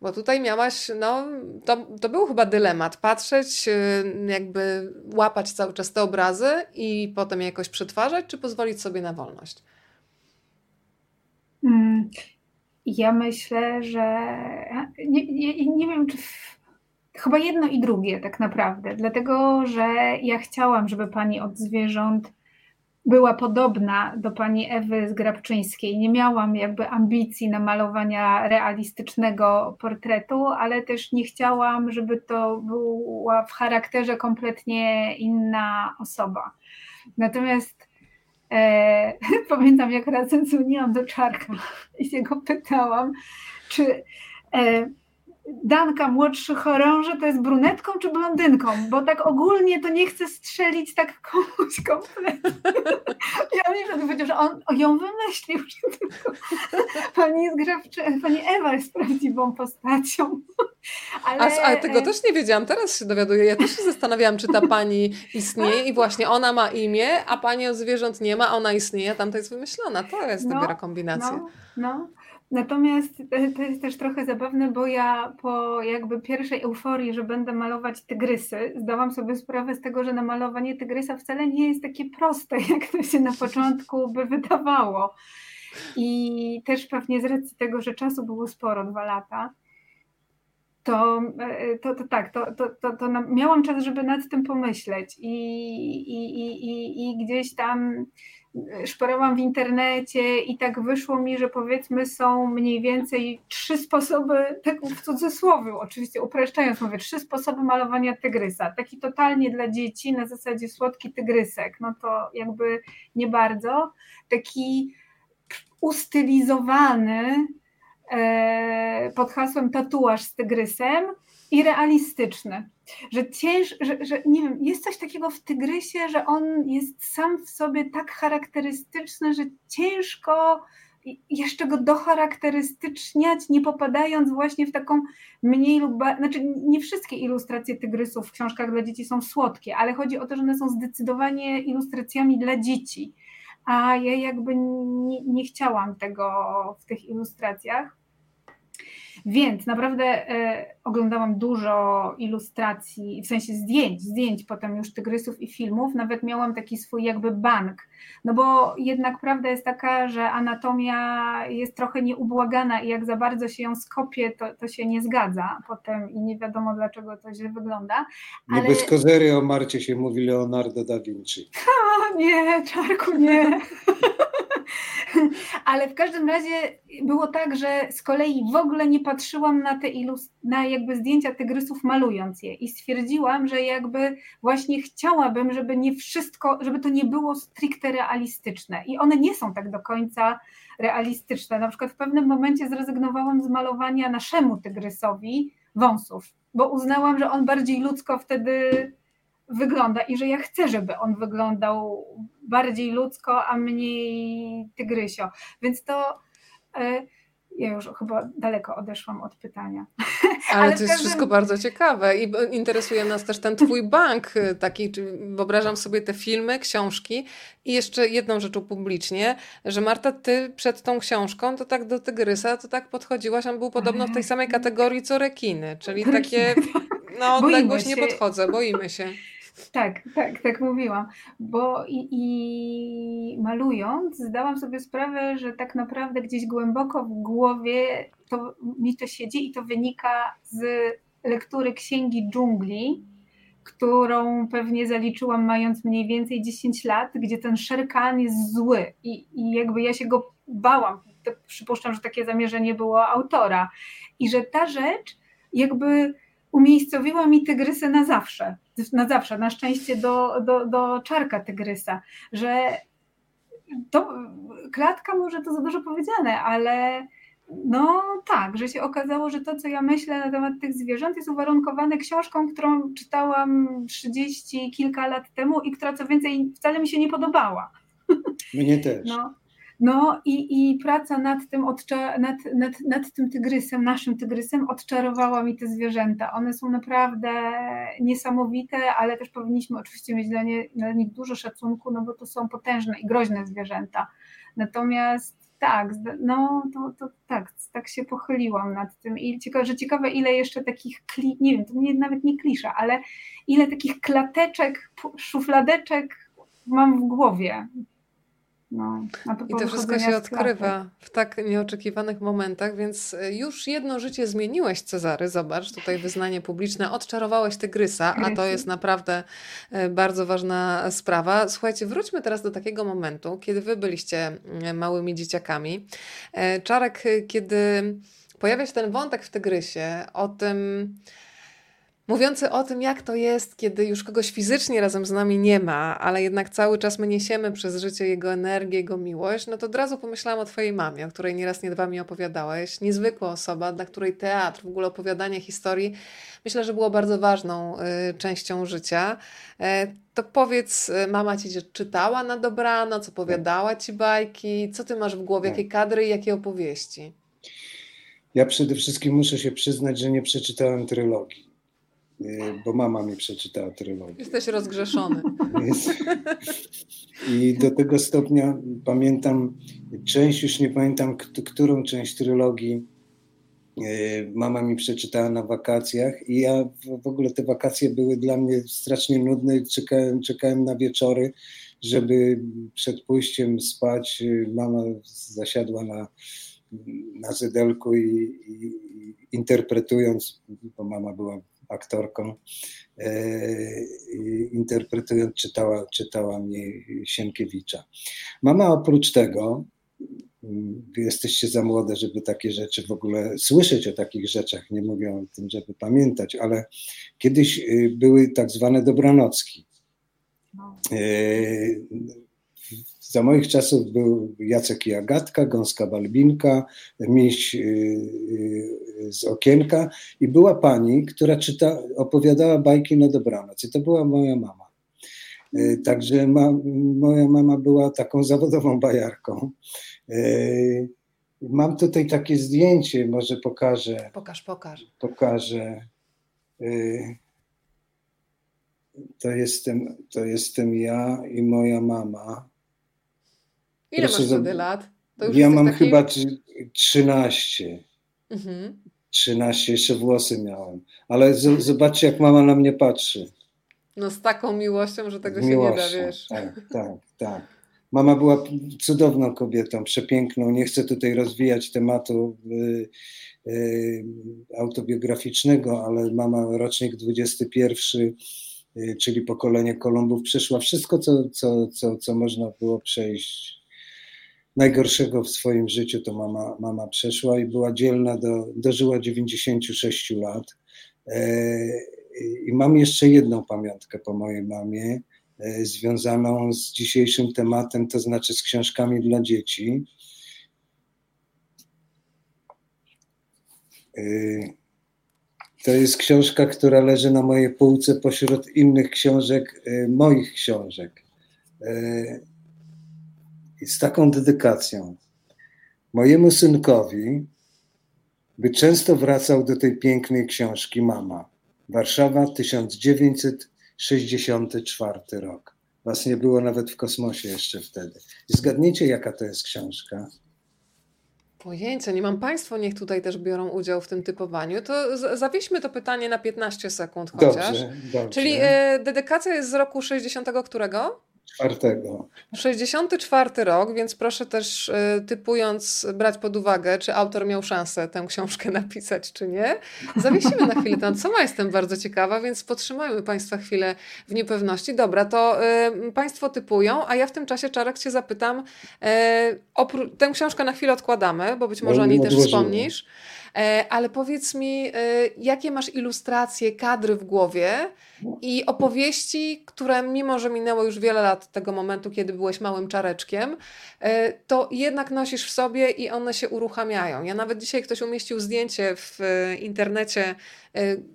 Bo tutaj miałaś, no, to, to był chyba dylemat. Patrzeć, y, jakby łapać cały czas te obrazy i potem jakoś przetwarzać, czy pozwolić sobie na wolność? Mm, ja myślę, że nie, nie, nie wiem, czy w, chyba jedno i drugie tak naprawdę, dlatego że ja chciałam, żeby pani od zwierząt była podobna do pani Ewy Zgrabczyńskiej. Nie miałam jakby ambicji namalowania realistycznego portretu, ale też nie chciałam, żeby to była w charakterze kompletnie inna osoba. Natomiast e, pamiętam, jak razem dzwoniłam do Czarka i się go pytałam, czy e, Danka, młodszy chorąży, to jest brunetką czy blondynką? Bo tak ogólnie to nie chcę strzelić tak komuś kompletnie. Ja mi powiedział, że on ją wymyślił, że tylko pani, Zgrabczy, pani Ewa jest prawdziwą postacią. Ale... A, ale tego też nie wiedziałam, teraz się dowiaduję. Ja też się zastanawiałam, czy ta pani istnieje i właśnie ona ma imię, a pani od zwierząt nie ma, a ona istnieje, a tamta jest wymyślona. To jest no, dopiero kombinacja. No, no. Natomiast to jest też trochę zabawne, bo ja po jakby pierwszej euforii, że będę malować tygrysy, zdałam sobie sprawę z tego, że namalowanie tygrysa wcale nie jest takie proste, jak to się na początku by wydawało. I też pewnie z racji tego, że czasu było sporo, dwa lata, to, to, to tak, to, to, to, to miałam czas, żeby nad tym pomyśleć i, i, i, i gdzieś tam szperałam w internecie i tak wyszło mi, że powiedzmy są mniej więcej trzy sposoby, tak w cudzysłowie oczywiście upraszczając mówię, trzy sposoby malowania tygrysa. Taki totalnie dla dzieci na zasadzie słodki tygrysek, no to jakby nie bardzo. Taki ustylizowany e, pod hasłem tatuaż z tygrysem i realistyczny że cięż, że, że nie wiem, jest coś takiego w tygrysie, że on jest sam w sobie tak charakterystyczny, że ciężko jeszcze go docharakterystyczniać, nie popadając właśnie w taką mniej lub ba- znaczy nie wszystkie ilustracje tygrysów w książkach dla dzieci są słodkie, ale chodzi o to, że one są zdecydowanie ilustracjami dla dzieci. A ja jakby nie, nie chciałam tego w tych ilustracjach. Więc naprawdę e, oglądałam dużo ilustracji, w sensie zdjęć, zdjęć potem już tygrysów i filmów. Nawet miałam taki swój jakby bank. No bo jednak prawda jest taka, że anatomia jest trochę nieubłagana i jak za bardzo się ją skopie, to, to się nie zgadza potem i nie wiadomo dlaczego to źle wygląda. Ale... Nie bez kozery o Marcie się mówi Leonardo da Vinci. Ha, nie, Czarku, nie. Ale w każdym razie było tak, że z kolei w ogóle nie patrzyłam na te ilust- na jakby zdjęcia tygrysów malując je i stwierdziłam, że jakby właśnie chciałabym, żeby nie wszystko, żeby to nie było stricte realistyczne i one nie są tak do końca realistyczne. Na przykład w pewnym momencie zrezygnowałam z malowania naszemu tygrysowi wąsów, bo uznałam, że on bardziej ludzko wtedy wygląda i że ja chcę, żeby on wyglądał bardziej ludzko, a mniej tygrysio. Więc to e, ja już chyba daleko odeszłam od pytania. Ale, Ale to jest każdym... wszystko bardzo ciekawe i interesuje nas też ten twój bank y, taki, wyobrażam sobie te filmy, książki i jeszcze jedną rzecz publicznie, że Marta, ty przed tą książką to tak do Tygrysa to tak podchodziłaś, on był podobno w tej samej kategorii co rekiny, czyli takie, no odległość nie podchodzę, boimy się. Tak, tak, tak mówiłam. Bo i, i malując, zdałam sobie sprawę, że tak naprawdę gdzieś głęboko w głowie to, mi to siedzi i to wynika z lektury Księgi Dżungli, którą pewnie zaliczyłam mając mniej więcej 10 lat, gdzie ten szerkan jest zły i, i jakby ja się go bałam. Przypuszczam, że takie zamierzenie było autora. I że ta rzecz jakby umiejscowiła mi tygrysy na zawsze na zawsze, na szczęście do, do, do czarka tygrysa, że to klatka może to za dużo powiedziane, ale no tak, że się okazało, że to, co ja myślę na temat tych zwierząt, jest uwarunkowane książką, którą czytałam trzydzieści kilka lat temu i która co więcej wcale mi się nie podobała. Mnie też. No, No i, i praca nad tym, odcza, nad, nad, nad tym tygrysem, naszym tygrysem, odczarowała mi te zwierzęta. One są naprawdę niesamowite, ale też powinniśmy oczywiście mieć dla, nie, dla nich dużo szacunku, no bo to są potężne i groźne zwierzęta. Natomiast tak, no to, to tak, tak się pochyliłam nad tym i ciekawe, że ciekawe ile jeszcze takich, kli, nie wiem, to nie, nawet nie klisza, ale ile takich klateczek, szufladeczek mam w głowie. No, I to wszystko się odkrywa w tak nieoczekiwanych momentach, więc e, już jedno życie zmieniłeś, Cezary. Zobacz, tutaj wyznanie publiczne, odczarowałeś tygrysa, a to jest naprawdę e, bardzo ważna sprawa. Słuchajcie, wróćmy teraz do takiego momentu, kiedy wy byliście mm, małymi dzieciakami. E, Czarek, kiedy pojawia się ten wątek w tygrysie o tym, mówiący o tym, jak to jest, kiedy już kogoś fizycznie razem z nami nie ma, ale jednak cały czas my niesiemy przez życie jego energię, jego miłość, no to od razu pomyślałam o Twojej mamie, o której nieraz nie dwa mi opowiadałeś. Niezwykła osoba, dla której teatr, w ogóle opowiadanie historii, myślę, że było bardzo ważną y, częścią życia. E, to powiedz, y, mama ci czytała na dobranoc, opowiadała ci bajki, co ty masz w głowie, jakie kadry i jakie opowieści? Ja przede wszystkim muszę się przyznać, że nie przeczytałem trylogii. Y, bo mama mi przeczytała trylogię. Jesteś rozgrzeszony. I do tego stopnia pamiętam, część już nie pamiętam, którą część trylogii y, mama mi przeczytała na wakacjach i ja w ogóle te wakacje były dla mnie strasznie nudne czekałem, czekałem na wieczory, żeby przed pójściem spać y, mama zasiadła na, na zydelku i, i, i interpretując, bo mama była aktorką, e, interpretując, czytała, czytała mnie Sienkiewicza. Mama oprócz tego, mm, jesteście za młode, żeby takie rzeczy w ogóle słyszeć o takich rzeczach, nie mówię o tym, żeby pamiętać, ale kiedyś y, były tak zwane dobranocki. No. Za moich czasów był Jacek i Agatka, Gąska Balbinka, Miś y, y, z Okienka i była pani, która czyta, opowiadała bajki na dobranoc i to była moja mama. Y, także ma, moja mama była taką zawodową bajarką. Mam tutaj takie zdjęcie, może pokażę. Pokaż, pokaż. Pokażę. To jestem, to jestem ja i moja mama. Ile Proszę masz wtedy lat? ja mam taki... chyba 13. Mhm. 13, jeszcze włosy miałem. Ale z, zobaczcie, jak mama na mnie patrzy. No z taką miłością, że tego z się miłością. nie da, wiesz. Tak, tak, tak. Mama była cudowną kobietą, przepiękną. Nie chcę tutaj rozwijać tematu y, y, autobiograficznego, ale mama rocznik 21, y, czyli pokolenie Kolumbów, przeszła wszystko, co, co, co, co można było przejść najgorszego w swoim życiu to mama, mama przeszła i była dzielna, do, dożyła 96 lat. E, I mam jeszcze jedną pamiątkę po mojej mamie, e, związaną z dzisiejszym tematem, to znaczy z książkami dla dzieci. E, to jest książka, która leży na mojej półce pośród innych książek, moich książek z taką dedykacją mojemu synkowi, by często wracał do tej pięknej książki Mama. Warszawa 1964 rok. Was nie było nawet w kosmosie jeszcze wtedy. I zgadnijcie, jaka to jest książka? Pojęcia, nie mam. Państwo niech tutaj też biorą udział w tym typowaniu. To zawieśmy to pytanie na 15 sekund chociaż. Dobrze, dobrze. Czyli e, dedykacja jest z roku 60 którego? Czwartego. 64 rok, więc proszę też y, typując brać pod uwagę, czy autor miał szansę tę książkę napisać, czy nie. Zawiesimy na chwilę tam. Sama jestem bardzo ciekawa, więc podtrzymajmy Państwa chwilę w niepewności. Dobra, to y, Państwo typują, a ja w tym czasie, Czarek, Cię zapytam. Y, tę książkę na chwilę odkładamy, bo być może o niej też wspomnisz. E, ale powiedz mi, e, jakie masz ilustracje, kadry w głowie i opowieści, które mimo, że minęło już wiele lat od tego momentu, kiedy byłeś małym czareczkiem, e, to jednak nosisz w sobie i one się uruchamiają. Ja nawet dzisiaj ktoś umieścił zdjęcie w internecie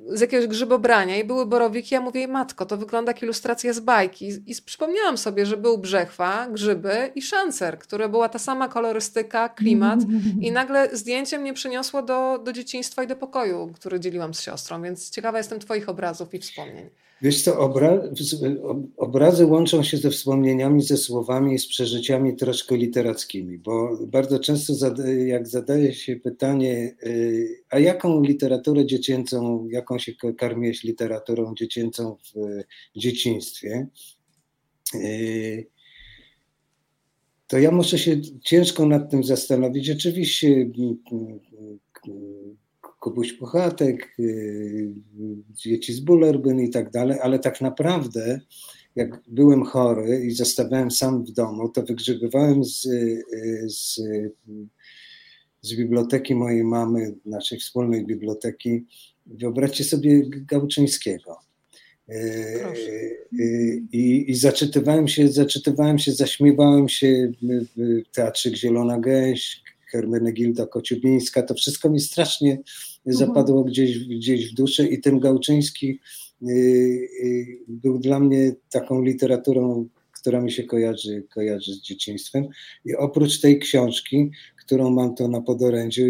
z jakiegoś grzybobrania i były borowiki. Ja mówię, matko, to wygląda jak ilustracja z bajki. I, I przypomniałam sobie, że był brzechwa, grzyby i szancer, które była ta sama kolorystyka, klimat. I nagle zdjęcie mnie przeniosło do, do dzieciństwa i do pokoju, który dzieliłam z siostrą. Więc ciekawa jestem Twoich obrazów i wspomnień. Wiesz co, obra obrazy łączą się ze wspomnieniami, ze słowami i z przeżyciami troszkę literackimi, bo bardzo często jak zadaje się pytanie, y, a jaką literaturę dziecięcą, jaką się karmiłeś literaturą dziecięcą w dzieciństwie, y, to ja muszę się ciężko nad tym zastanowić. Oczywiście y, Kubuś Puchatek, y, dzieci z Bullerbyn i tak dalej, ale tak naprawdę jak byłem chory i zostawałem sam w domu, to wygrzebywałem z, y, z, z biblioteki mojej mamy, naszej wspólnej biblioteki, wyobraźcie sobie Gałczyńskiego. Y, I, I, zaczytywałem się, zaczytywałem się, zaśmiewałem się w Teatrze Zielona Gęś, Hermenegilda Kociubińska, to wszystko mi strasznie. Zapadło gdzieś, gdzieś w duszę i ten Gałczyński y, y, był dla mnie taką literaturą, która mi się kojarzy, kojarzy z dzieciństwem. I oprócz tej książki, którą mam to na podorędziu,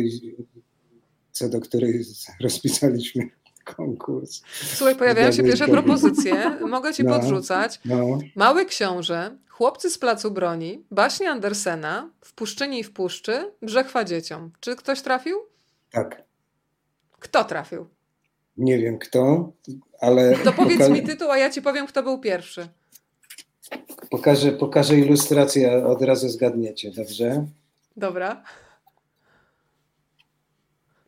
co do której rozpisaliśmy konkurs. Słuchaj, pojawiają się pierwsze propozycje, mogę ci no, podrzucać. No. Mały książę, Chłopcy z placu broni, baśnie Andersena, W puszczyni i w puszczy, Brzechwa dzieciom. Czy ktoś trafił? Tak. Kto trafił? Nie wiem kto, ale... To powiedz mi tytuł, a ja ci powiem, kto był pierwszy. Pokażę, pokażę ilustrację, a od razu zgadniecie, dobrze? Dobra.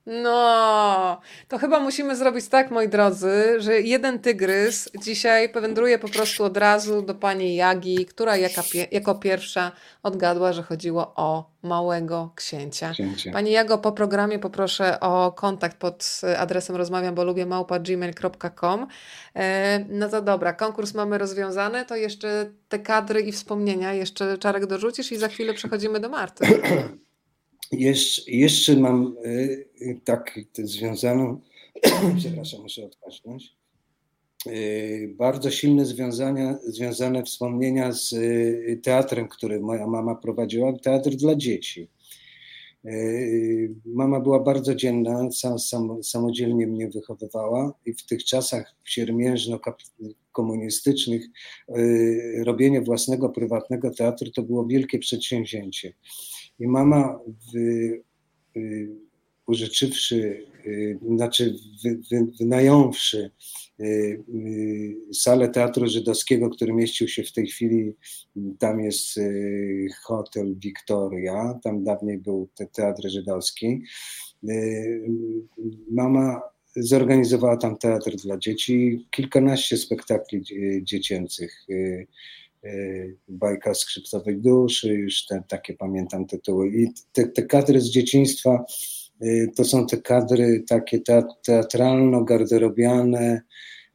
No, to chyba musimy zrobić tak, moi drodzy, że jeden tygrys dzisiaj powędruje po prostu od razu do pani Jagi, która jaka, jako pierwsza odgadła, że chodziło o małego księcia. księcia. Pani Jago, po programie poproszę o kontakt pod adresem rozmawiam, bo lubię małpa gmail.com. E, no to dobra, konkurs mamy rozwiązany, to jeszcze te kadry i wspomnienia jeszcze Czarek dorzucisz i za chwilę przechodzimy do Marty. Jeszcze, jeszcze mam y, tak związaną, przepraszam, muszę odkaśnąć, y, bardzo silne związania, związane wspomnienia z y, teatrem, który moja mama prowadziła, teatr dla dzieci. Mama była bardzo dzienna, sam, sam, samodzielnie mnie wychowywała i w tych czasach siermiężno-komunistycznych robienie własnego prywatnego teatru to było wielkie przedsięwzięcie. I mama, w, y, użyczywszy, y, znaczy wy, wy, wynająwszy y, salę Teatru Żydowskiego, który mieścił się w tej chwili, tam jest hotel Victoria, tam dawniej był teatr żydowski. Mama zorganizowała tam teatr dla dzieci, kilkanaście spektakli dziecięcych. Y, bajka skrzypcowej duszy, już te, takie pamiętam tytuły. I te, te kadry z dzieciństwa y, to są te kadry takie teatralno-garderobiane,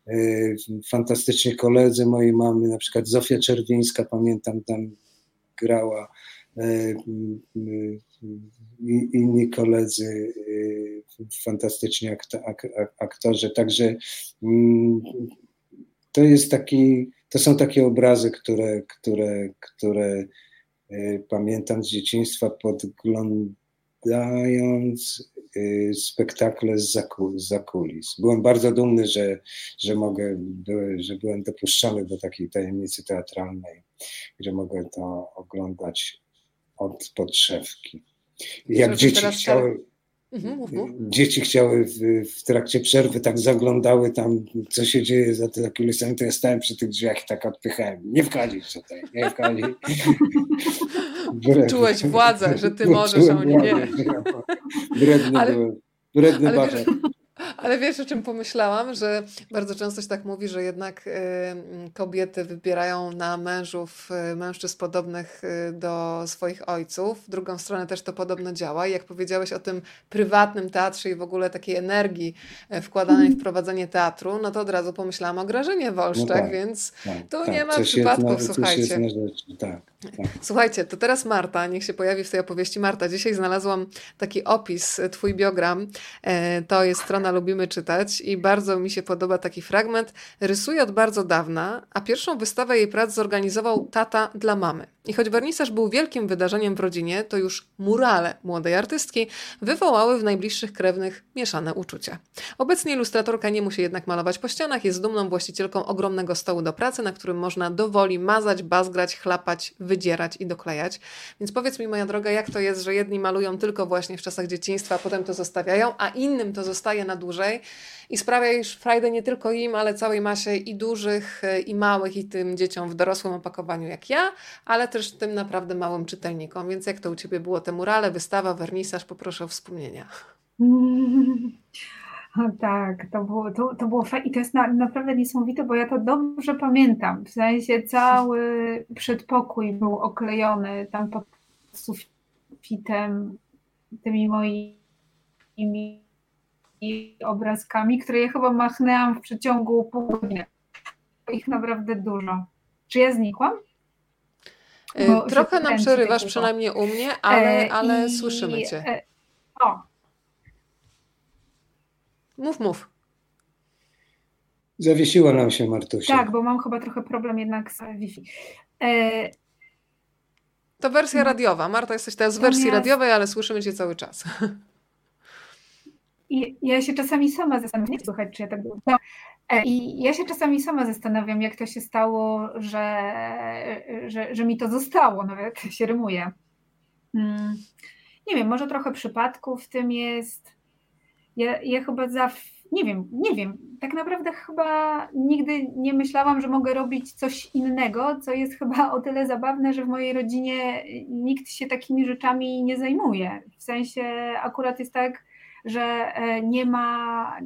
y, fantastyczni koledzy mojej mamy, na przykład Zofia Czerwińska, pamiętam, tam grała, i inni koledzy, fantastyczni aktorzy, także mm, to jest taki to są takie obrazy, które, które, które e, pamiętam z dzieciństwa, podglądając e, spektakle z zakulis. Byłem bardzo dumny, że, że mogę, że byłem dopuszczony do takiej tajemnicy teatralnej, że mogę to oglądać od podszewki. Jak dzieci chciały, Mhm, Dzieci chciały w, w, trakcie przerwy tak zaglądały tam, co się dzieje za te takie listami, to ja stałem przy tych drzwiach i tak odpychałem. Nie wchodzić tutaj, nie wchodzić. Czułeś władzę, że ty możesz, a oni nie. Wredny ale, byłem. Wredny ale, ale wiesz, o czym pomyślałam? Że bardzo często się tak mówi, że jednak y, kobiety wybierają na mężów y, mężczyzn podobnych y, do swoich ojców. W drugą stronę też to podobno działa. I jak powiedziałeś o tym prywatnym teatrze i w ogóle takiej energii wkładanej w prowadzenie teatru, no to od razu pomyślałam o Grażynie Wolszczak, no tak, więc tak, tu tak, nie ma przypadków, słuchajcie. Tak, tak. Słuchajcie, to teraz Marta, niech się pojawi w tej opowieści. Marta, dzisiaj znalazłam taki opis, twój biogram. E, to jest strona lubi lubimy czytać i bardzo mi się podoba taki fragment. Rysuje od bardzo dawna, a pierwszą wystawę jej prac zorganizował tata dla mamy. I choć wernisaż był wielkim wydarzeniem w rodzinie, to już murale młodej artystki wywołały w najbliższych krewnych mieszane uczucia. Obecnie ilustratorka nie musi jednak malować po ścianach, jest dumną właścicielką ogromnego stołu do pracy, na którym można dowoli mazać, bazgrać, chlapać, wydzierać i doklejać. Więc powiedz mi, moja droga, jak to jest, że jedni malują tylko właśnie w czasach dzieciństwa, a potem to zostawiają, a innym to zostaje na dłużej i sprawia już frajdę nie tylko im, ale całej masie i dużych, i małych, i tym dzieciom w dorosłym opakowaniu jak ja, ale też tym naprawdę małym czytelnikom. Więc jak to u Ciebie było? Te murale, wystawa, wernisaż? Poproszę o wspomnienia. tak, to było, to, to było fajne i to jest na, naprawdę niesamowite, bo ja to dobrze pamiętam. W sensie cały przedpokój był oklejony tam pod sufitem tymi moimi obrazkami, które ja chyba machnęłam w przeciągu pół godziny. Ich naprawdę dużo. Czy ja znikłam? E, bo Trochę nam przerywasz, przynajmniej u mnie, ale, e, ale I, słyszymy cię. E, o. Mów, mów. Zawiesiła nam się Martusia. Tak, bo mam chyba trochę problem jednak z Wi-Fi. To wersja radiowa. Marta, jesteś teraz w wersji radiowej, ale słyszymy cię cały czas. I ja się czasami sama zastanawiam, nie słuchać, czy ja tak było. I ja się czasami sama zastanawiam, jak to się stało, że, że, że mi to zostało, nawet się rymuje. Hmm. Nie wiem, może trochę przypadków w tym jest. Ja, ja chyba zawsze, nie wiem, nie wiem, tak naprawdę chyba nigdy nie myślałam, że mogę robić coś innego, co jest chyba o tyle zabawne, że w mojej rodzinie nikt się takimi rzeczami nie zajmuje. W sensie akurat jest tak, że e, nie ma,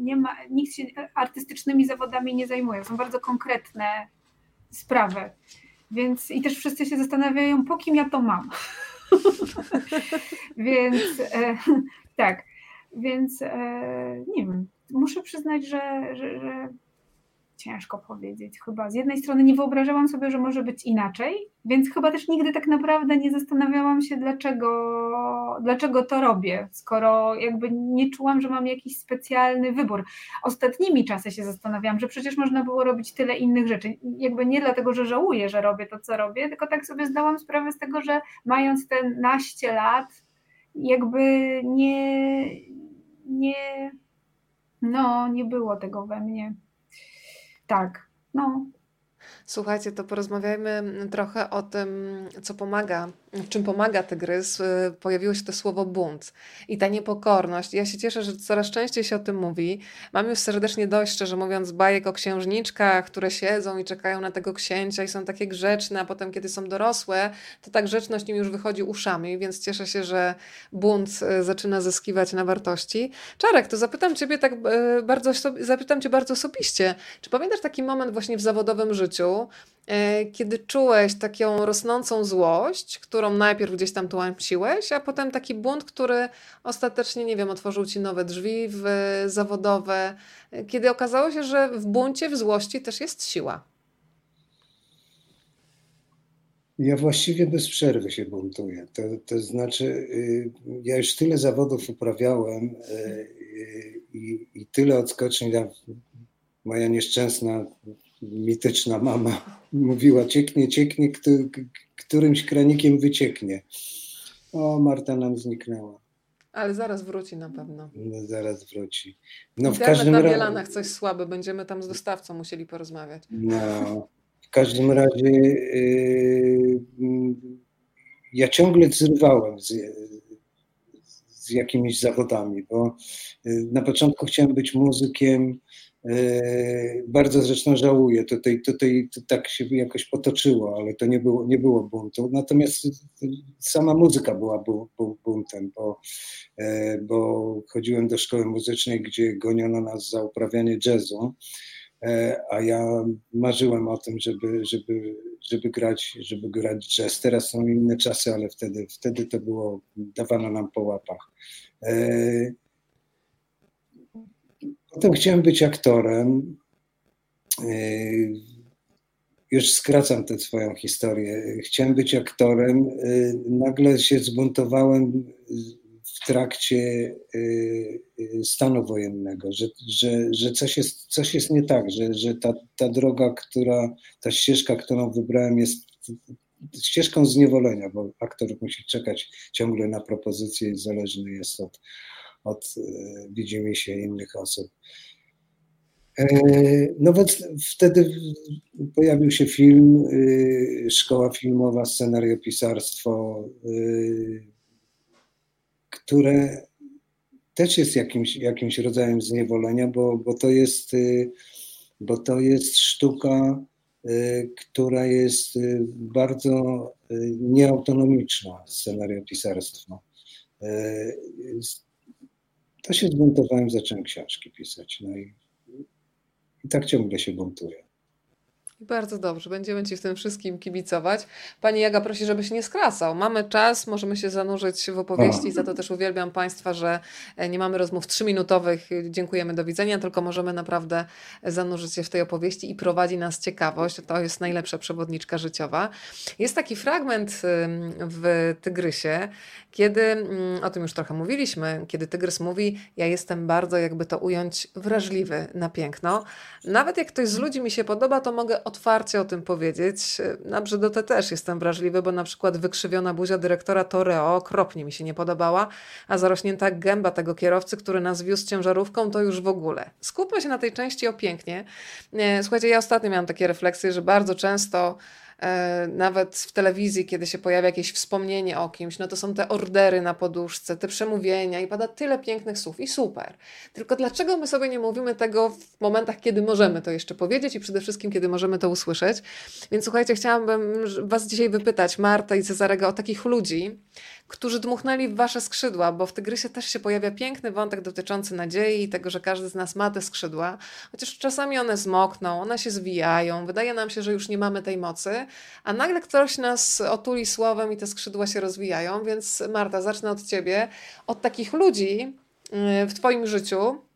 nie ma, nikt się artystycznymi zawodami nie zajmuje. Są bardzo konkretne sprawy. Więc i też wszyscy się zastanawiają, po kim ja to mam. Więc e, tak, więc e, nie wiem. Muszę przyznać, że, że, że ciężko powiedzieć. Chyba z jednej strony nie wyobrażałam sobie, że może być inaczej, więc chyba też nigdy tak naprawdę nie zastanawiałam się, dlaczego, dlaczego to robię, skoro jakby nie czułam, że mam jakiś specjalny wybór. Ostatnimi czasy się zastanawiałam, że przecież można było robić tyle innych rzeczy. Jakby nie dlatego, że żałuję, że robię to, co robię, tylko tak sobie zdałam sprawę z tego, że mając te naście lat, jakby nie, nie, no, nie było tego we mnie. Tak, no. Słuchajcie, to porozmawiajmy trochę o tym, co pomaga, w czym pomaga tygrys. Pojawiło się to słowo bunt i ta niepokorność. Ja się cieszę, że coraz częściej się o tym mówi. Mam już serdecznie dość, szczerze mówiąc, bajek o księżniczkach, które siedzą i czekają na tego księcia i są takie grzeczne, a potem, kiedy są dorosłe, to ta grzeczność im już wychodzi uszami, więc cieszę się, że bunt e, zaczyna zyskiwać na wartości. Czarek, to zapytam Ciebie tak e, bardzo, zapytam Cię bardzo osobiście. Czy pamiętasz taki moment właśnie w zawodowym życiu, kiedy czułeś taką rosnącą złość, którą najpierw gdzieś tam tłamsiłeś, a potem taki bunt, który ostatecznie, nie wiem, otworzył ci nowe drzwi w, zawodowe, e, kiedy okazało się, że w buncie, w złości też jest siła. Ja właściwie bez przerwy się buntuję. To, to znaczy, y, ja już tyle zawodów uprawiałem y, i, i tyle odskoczni. Moja nieszczęsna mityczna mama mówiła, cieknie, cieknie, którymś kranikiem wycieknie. O, Marta nam zniknęła. Ale zaraz wróci na pewno. No, zaraz wróci. No, w każdym na Bielanach coś słabe, będziemy tam z dostawcą musieli porozmawiać. No, w każdym razie yy, ja ciągle zrywałem z, z jakimiś zawodami, bo yy, na początku chciałem być muzykiem, bardzo zresztą żałuję, tutaj, tutaj to tak się jakoś potoczyło, ale to nie było, nie było buntu. Natomiast sama muzyka była buntem, bo, e, bo chodziłem do szkoły muzycznej, gdzie goniono nas za uprawianie jazzu, e, a ja marzyłem o tym, żeby, żeby, żeby, grać, żeby grać jazz. Teraz są inne czasy, ale wtedy, wtedy to było, dawano nam po łapach. Potem chciałem być aktorem. Yy, już skracam tę swoją historię. Chciałem być aktorem. Yy, nagle się zbuntowałem w trakcie stanu wojennego, że, że, że coś, jest, coś jest nie tak, że, że ta, ta droga, która, ta ścieżka, którą wybrałem jest ścieżką zniewolenia, bo aktor musi czekać ciągle na propozycję i zależny jest od, od widzimy się innych osób. E, no więc wtedy pojawił się film, y, szkoła filmowa, scenariopisarstwo, które też jest jakimś, jakimś rodzajem zniewolenia, bo, bo, to jest, bo to jest sztuka, która jest bardzo nieautonomiczna, scenariopisarstwo. To się zbuntowałem, zacząłem książki pisać. No i i tak ciągle się buntuje. Bardzo dobrze, będziemy Ci w tym wszystkim kibicować. Pani Jaga prosi, żebyś nie skracał. Mamy czas, możemy się zanurzyć w opowieści. Za to też uwielbiam Państwa, że e, nie mamy rozmów trzyminutowych. Dziękujemy, do widzenia, tylko możemy naprawdę zanurzyć się w tej opowieści i prowadzi nas ciekawość. To jest najlepsza przewodniczka życiowa. Jest taki fragment w Tygrysie, kiedy, mm, o tym już trochę mówiliśmy, kiedy Tygrys mówi, ja jestem bardzo, jakby to ująć, wrażliwy na piękno. Nawet jak ktoś z ludzi mi się podoba, to mogę otwarcie o tym powiedzieć. Na brzydotę też jestem wrażliwy, bo na przykład wykrzywiona buzia dyrektora Toreo okropnie mi się nie podobała, a zarośnięta gęba tego kierowcy, który nas wiózł ciężarówką, to już w ogóle. Skupmy się na tej części o pięknie. Słuchajcie, ja ostatnio miałam takie refleksje, że bardzo często E, nawet w telewizji, kiedy się pojawia jakieś wspomnienie o kimś, no to są te ordery na poduszce, te przemówienia i pada tyle pięknych słów i super. Tylko dlaczego my sobie nie mówimy tego w momentach, kiedy możemy to jeszcze powiedzieć i przede wszystkim, kiedy możemy to usłyszeć? Więc słuchajcie, chciałabym Was dzisiaj wypytać, Marta i Cezarego, o takich ludzi, którzy dmuchnęli w wasze skrzydła, bo w Tygrysie też się pojawia piękny wątek dotyczący nadziei i tego, że każdy z nas ma te skrzydła, chociaż czasami one zmokną, one się zwijają, wydaje nam się, że już nie mamy tej mocy, a nagle ktoś nas otuli słowem i te skrzydła się rozwijają, więc Marta, zacznę od ciebie, od takich ludzi y, w twoim życiu,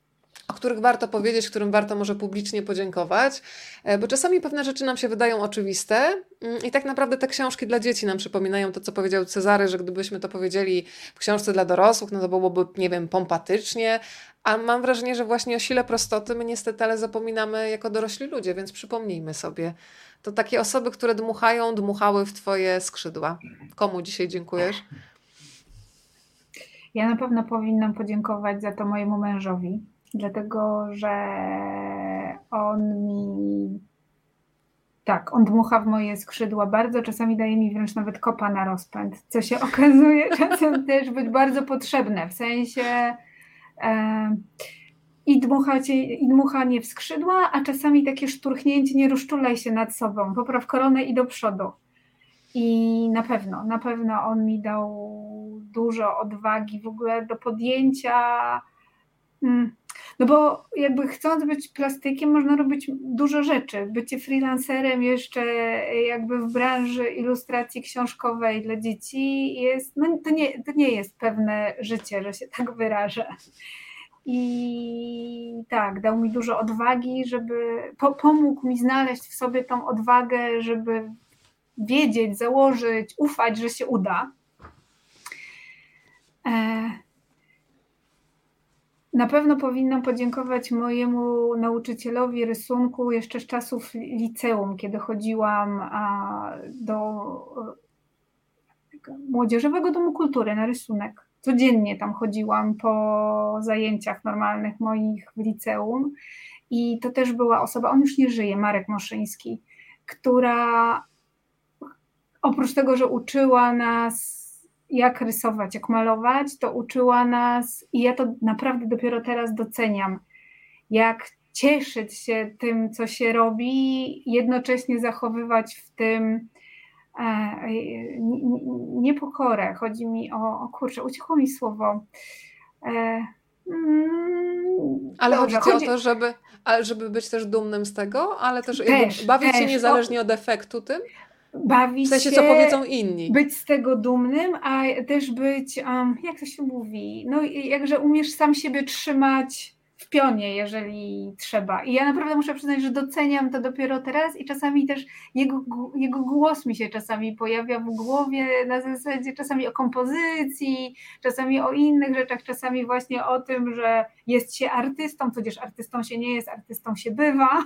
o których warto powiedzieć, którym warto może publicznie podziękować, e, bo czasami pewne rzeczy nam się wydają oczywiste mm, i tak naprawdę te książki dla dzieci nam przypominają to, co powiedział Cezary, że gdybyśmy to powiedzieli w książce dla dorosłych, no to byłoby, nie wiem, pompatycznie, a mam wrażenie, że właśnie o sile prostoty my niestety ale zapominamy jako dorośli ludzie, więc przypomnijmy sobie. To takie osoby, które dmuchają, dmuchały w Twoje skrzydła. Komu dzisiaj dziękujesz? Ja na pewno powinnam podziękować za to mojemu mężowi, dlatego że on mi. Tak, on dmucha w moje skrzydła bardzo, czasami daje mi wręcz nawet kopa na rozpęd, co się okazuje czasem też być bardzo potrzebne, w sensie e, i, dmuchacie, i dmuchanie w skrzydła, a czasami takie szturchnięcie, nie rozczulaj się nad sobą, popraw koronę i do przodu. I na pewno, na pewno on mi dał dużo odwagi w ogóle do podjęcia mm, no bo jakby chcąc być plastykiem, można robić dużo rzeczy. Bycie freelancerem jeszcze jakby w branży ilustracji książkowej dla dzieci jest, no to nie, to nie jest pewne życie, że się tak wyrażę. I tak, dał mi dużo odwagi, żeby po, pomógł mi znaleźć w sobie tą odwagę, żeby wiedzieć, założyć, ufać, że się uda. E, na pewno powinnam podziękować mojemu nauczycielowi rysunku jeszcze z czasów liceum, kiedy chodziłam do Młodzieżowego Domu Kultury na rysunek. Codziennie tam chodziłam po zajęciach normalnych moich w liceum. I to też była osoba, on już nie żyje, Marek Moszyński, która oprócz tego, że uczyła nas jak rysować, jak malować, to uczyła nas i ja to naprawdę dopiero teraz doceniam, jak cieszyć się tym, co się robi, jednocześnie zachowywać w tym e, niepokorę. Chodzi mi o, o kurczę, uciekło mi słowo. E, mm, ale Dobrze, chodzi, chodzi o to, żeby, żeby być też dumnym z tego, ale też, też bawić też, się niezależnie od efektu tym? Bawić w sensie, się, co powiedzą inni. Być z tego dumnym, a też być, um, jak to się mówi, no jakże umiesz sam siebie trzymać w pionie, jeżeli trzeba. I ja naprawdę muszę przyznać, że doceniam to dopiero teraz i czasami też jego, jego głos mi się czasami pojawia w głowie na zasadzie czasami o kompozycji, czasami o innych rzeczach, czasami właśnie o tym, że jest się artystą, tudzież artystą się nie jest, artystą się bywa.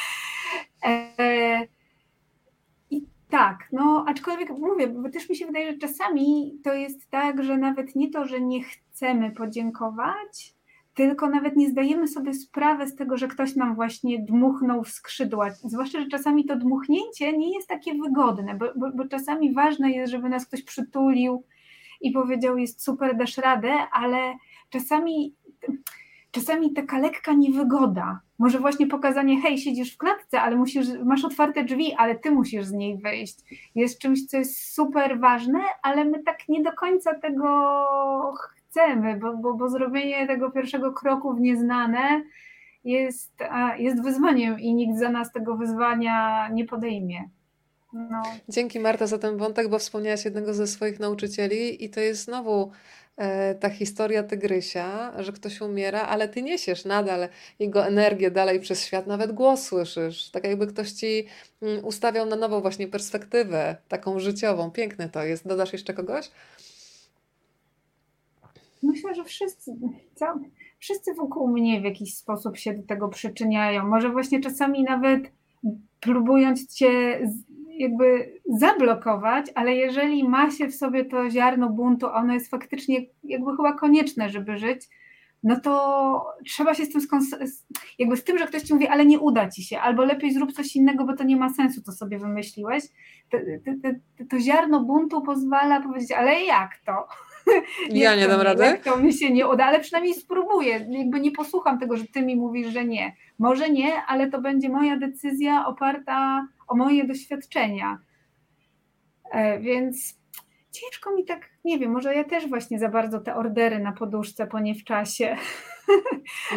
e tak, no aczkolwiek mówię, bo też mi się wydaje, że czasami to jest tak, że nawet nie to, że nie chcemy podziękować, tylko nawet nie zdajemy sobie sprawy z tego, że ktoś nam właśnie dmuchnął w skrzydła. Zwłaszcza, że czasami to dmuchnięcie nie jest takie wygodne, bo, bo, bo czasami ważne jest, żeby nas ktoś przytulił i powiedział: Jest super, dasz radę, ale czasami czasami taka lekka niewygoda, może właśnie pokazanie, hej, siedzisz w klatce, ale musisz, masz otwarte drzwi, ale ty musisz z niej wyjść, jest czymś, co jest super ważne, ale my tak nie do końca tego chcemy, bo, bo, bo zrobienie tego pierwszego kroku w nieznane jest, jest wyzwaniem i nikt za nas tego wyzwania nie podejmie. No. Dzięki Marta za ten wątek, bo wspomniałaś jednego ze swoich nauczycieli i to jest znowu ta historia tygrysia, że ktoś umiera, ale ty niesiesz nadal jego energię dalej przez świat, nawet głos słyszysz. Tak jakby ktoś ci mm, ustawiał na nową właśnie perspektywę, taką życiową. Piękne to jest. Dodasz jeszcze kogoś? Myślę, że wszyscy, wszyscy wokół mnie w jakiś sposób się do tego przyczyniają. Może właśnie czasami nawet próbując cię jakby zablokować, ale jeżeli ma się w sobie to ziarno buntu, ono jest faktycznie jakby chyba konieczne, żeby żyć, no to trzeba się z tym jakby z tym, że ktoś ci mówi, ale nie uda ci się, albo lepiej zrób coś innego, bo to nie ma sensu, co sobie wymyśliłeś. To, to, to, to ziarno buntu pozwala powiedzieć, ale jak to? Ja nie dam rady. Jak to mi się nie uda, ale przynajmniej spróbuję. Jakby nie posłucham tego, że ty mi mówisz, że nie. Może nie, ale to będzie moja decyzja oparta o moje doświadczenia. E, więc ciężko mi tak, nie wiem, może ja też właśnie za bardzo te ordery na poduszce, po nie w czasie.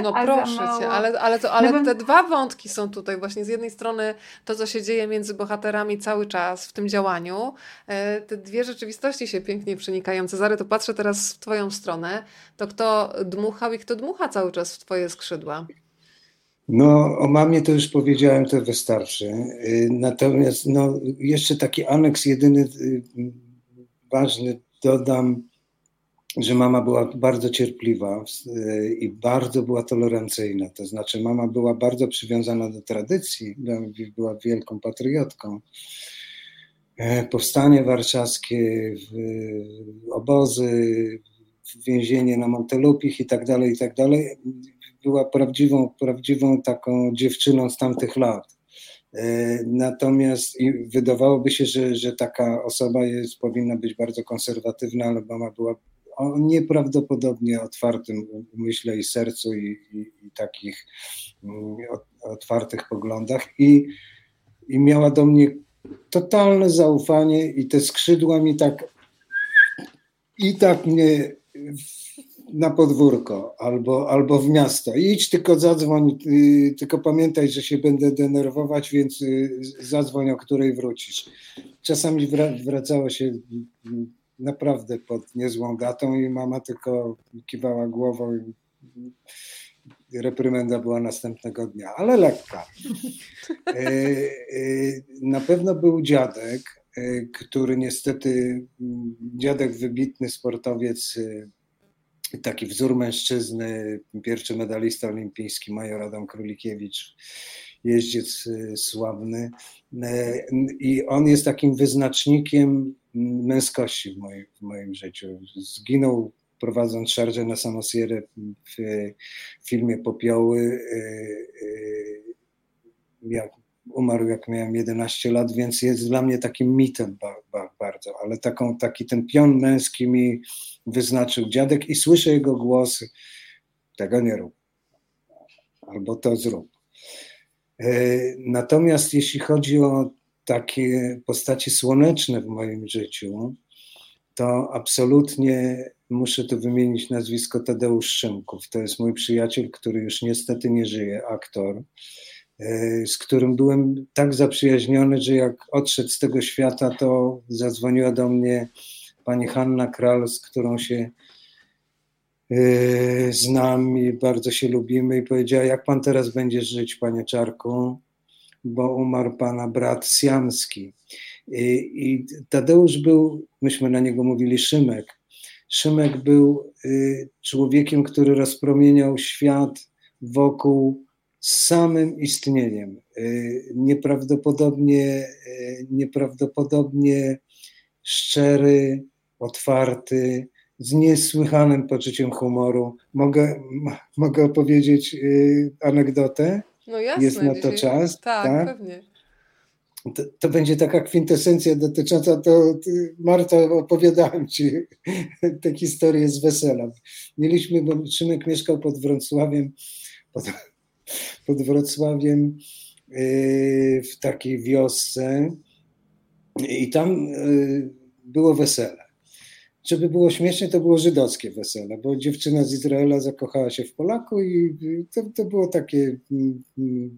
No proszę cię, ale, ale, to, ale no te dwa wątki są tutaj właśnie. Z jednej strony to, co się dzieje między bohaterami cały czas w tym działaniu, e, te dwie rzeczywistości się pięknie przenikają. Cezary, to patrzę teraz w twoją stronę, to kto dmuchał i kto dmucha cały czas w twoje skrzydła? No, o mamie to już powiedziałem, to wystarczy. Y, natomiast no, jeszcze taki aneks jedyny y, ważny dodam, że mama była bardzo cierpliwa y, i bardzo była tolerancyjna. To znaczy, mama była bardzo przywiązana do tradycji, była wielką patriotką. E, powstanie warszawskie, obozy, więzienie na Montelupich i tak dalej, i tak dalej była prawdziwą, prawdziwą taką dziewczyną z tamtych lat. E, natomiast wydawałoby się, że, że taka osoba jest, powinna być bardzo konserwatywna, ale mama była o nieprawdopodobnie otwartym umyśle i sercu i, i, i takich mm, otwartych poglądach i, i miała do mnie totalne zaufanie i te skrzydła mi tak i tak mnie na podwórko albo, albo w miasto. Idź, tylko zadzwoń, y, tylko pamiętaj, że się będę denerwować, więc y, zadzwoń, o której wrócisz. Czasami wracało się y, naprawdę pod niezłą gatą i mama tylko kiwała głową i reprymenda była następnego dnia, ale lekka. Na pewno był dziadek, który niestety, dziadek wybitny sportowiec, taki wzór mężczyzny, pierwszy medalista olimpijski, major Adam Królikiewicz, jeździec y, sławny. Y, I on jest takim wyznacznikiem męskości w moim, w moim życiu. Zginął prowadząc szarżę na Samosierę w filmie Popioły. Y, jak umarł jak miałem 11 lat, więc jest dla mnie takim mitem bardzo, ale taką, taki ten pion męski mi wyznaczył dziadek i słyszę jego głosy. Tego nie rób. Albo to zrób. E, natomiast jeśli chodzi o takie postacie słoneczne w moim życiu, to absolutnie muszę tu wymienić nazwisko Tadeusz Szymków. To jest mój przyjaciel, który już niestety nie żyje, aktor, z którym byłem tak zaprzyjaźniony, że jak odszedł z tego świata, to zadzwoniła do mnie pani Hanna Kral, z którą się znam i bardzo się lubimy i powiedziała, jak pan teraz będziesz żyć, panie Czarku, bo umarł pana brat Siamski. I, I Tadeusz był, myśmy na niego mówili Szymek. Szymek był y, człowiekiem, który rozpromieniał świat wokół samym istnieniem. Y, nieprawdopodobnie, y, nieprawdopodobnie szczery, otwarty, z niesłychanym poczuciem humoru. Mogę, mogę opowiedzieć anegdotę? No jasne. Jest na to dzisiaj... czas? Tak, tak, pewnie. To, to, będzie taka kwintesencja dotycząca, to Marta, opowiadałem Ci tę historię z wesela. Mieliśmy, bo Szymek mieszkał pod Wrocławiem, pod, pod Wrocławiem yy, w takiej wiosce i tam yy, było wesele. Żeby było śmiesznie, to było żydowskie wesele, bo dziewczyna z Izraela zakochała się w Polaku i to, to było takie mm, mm,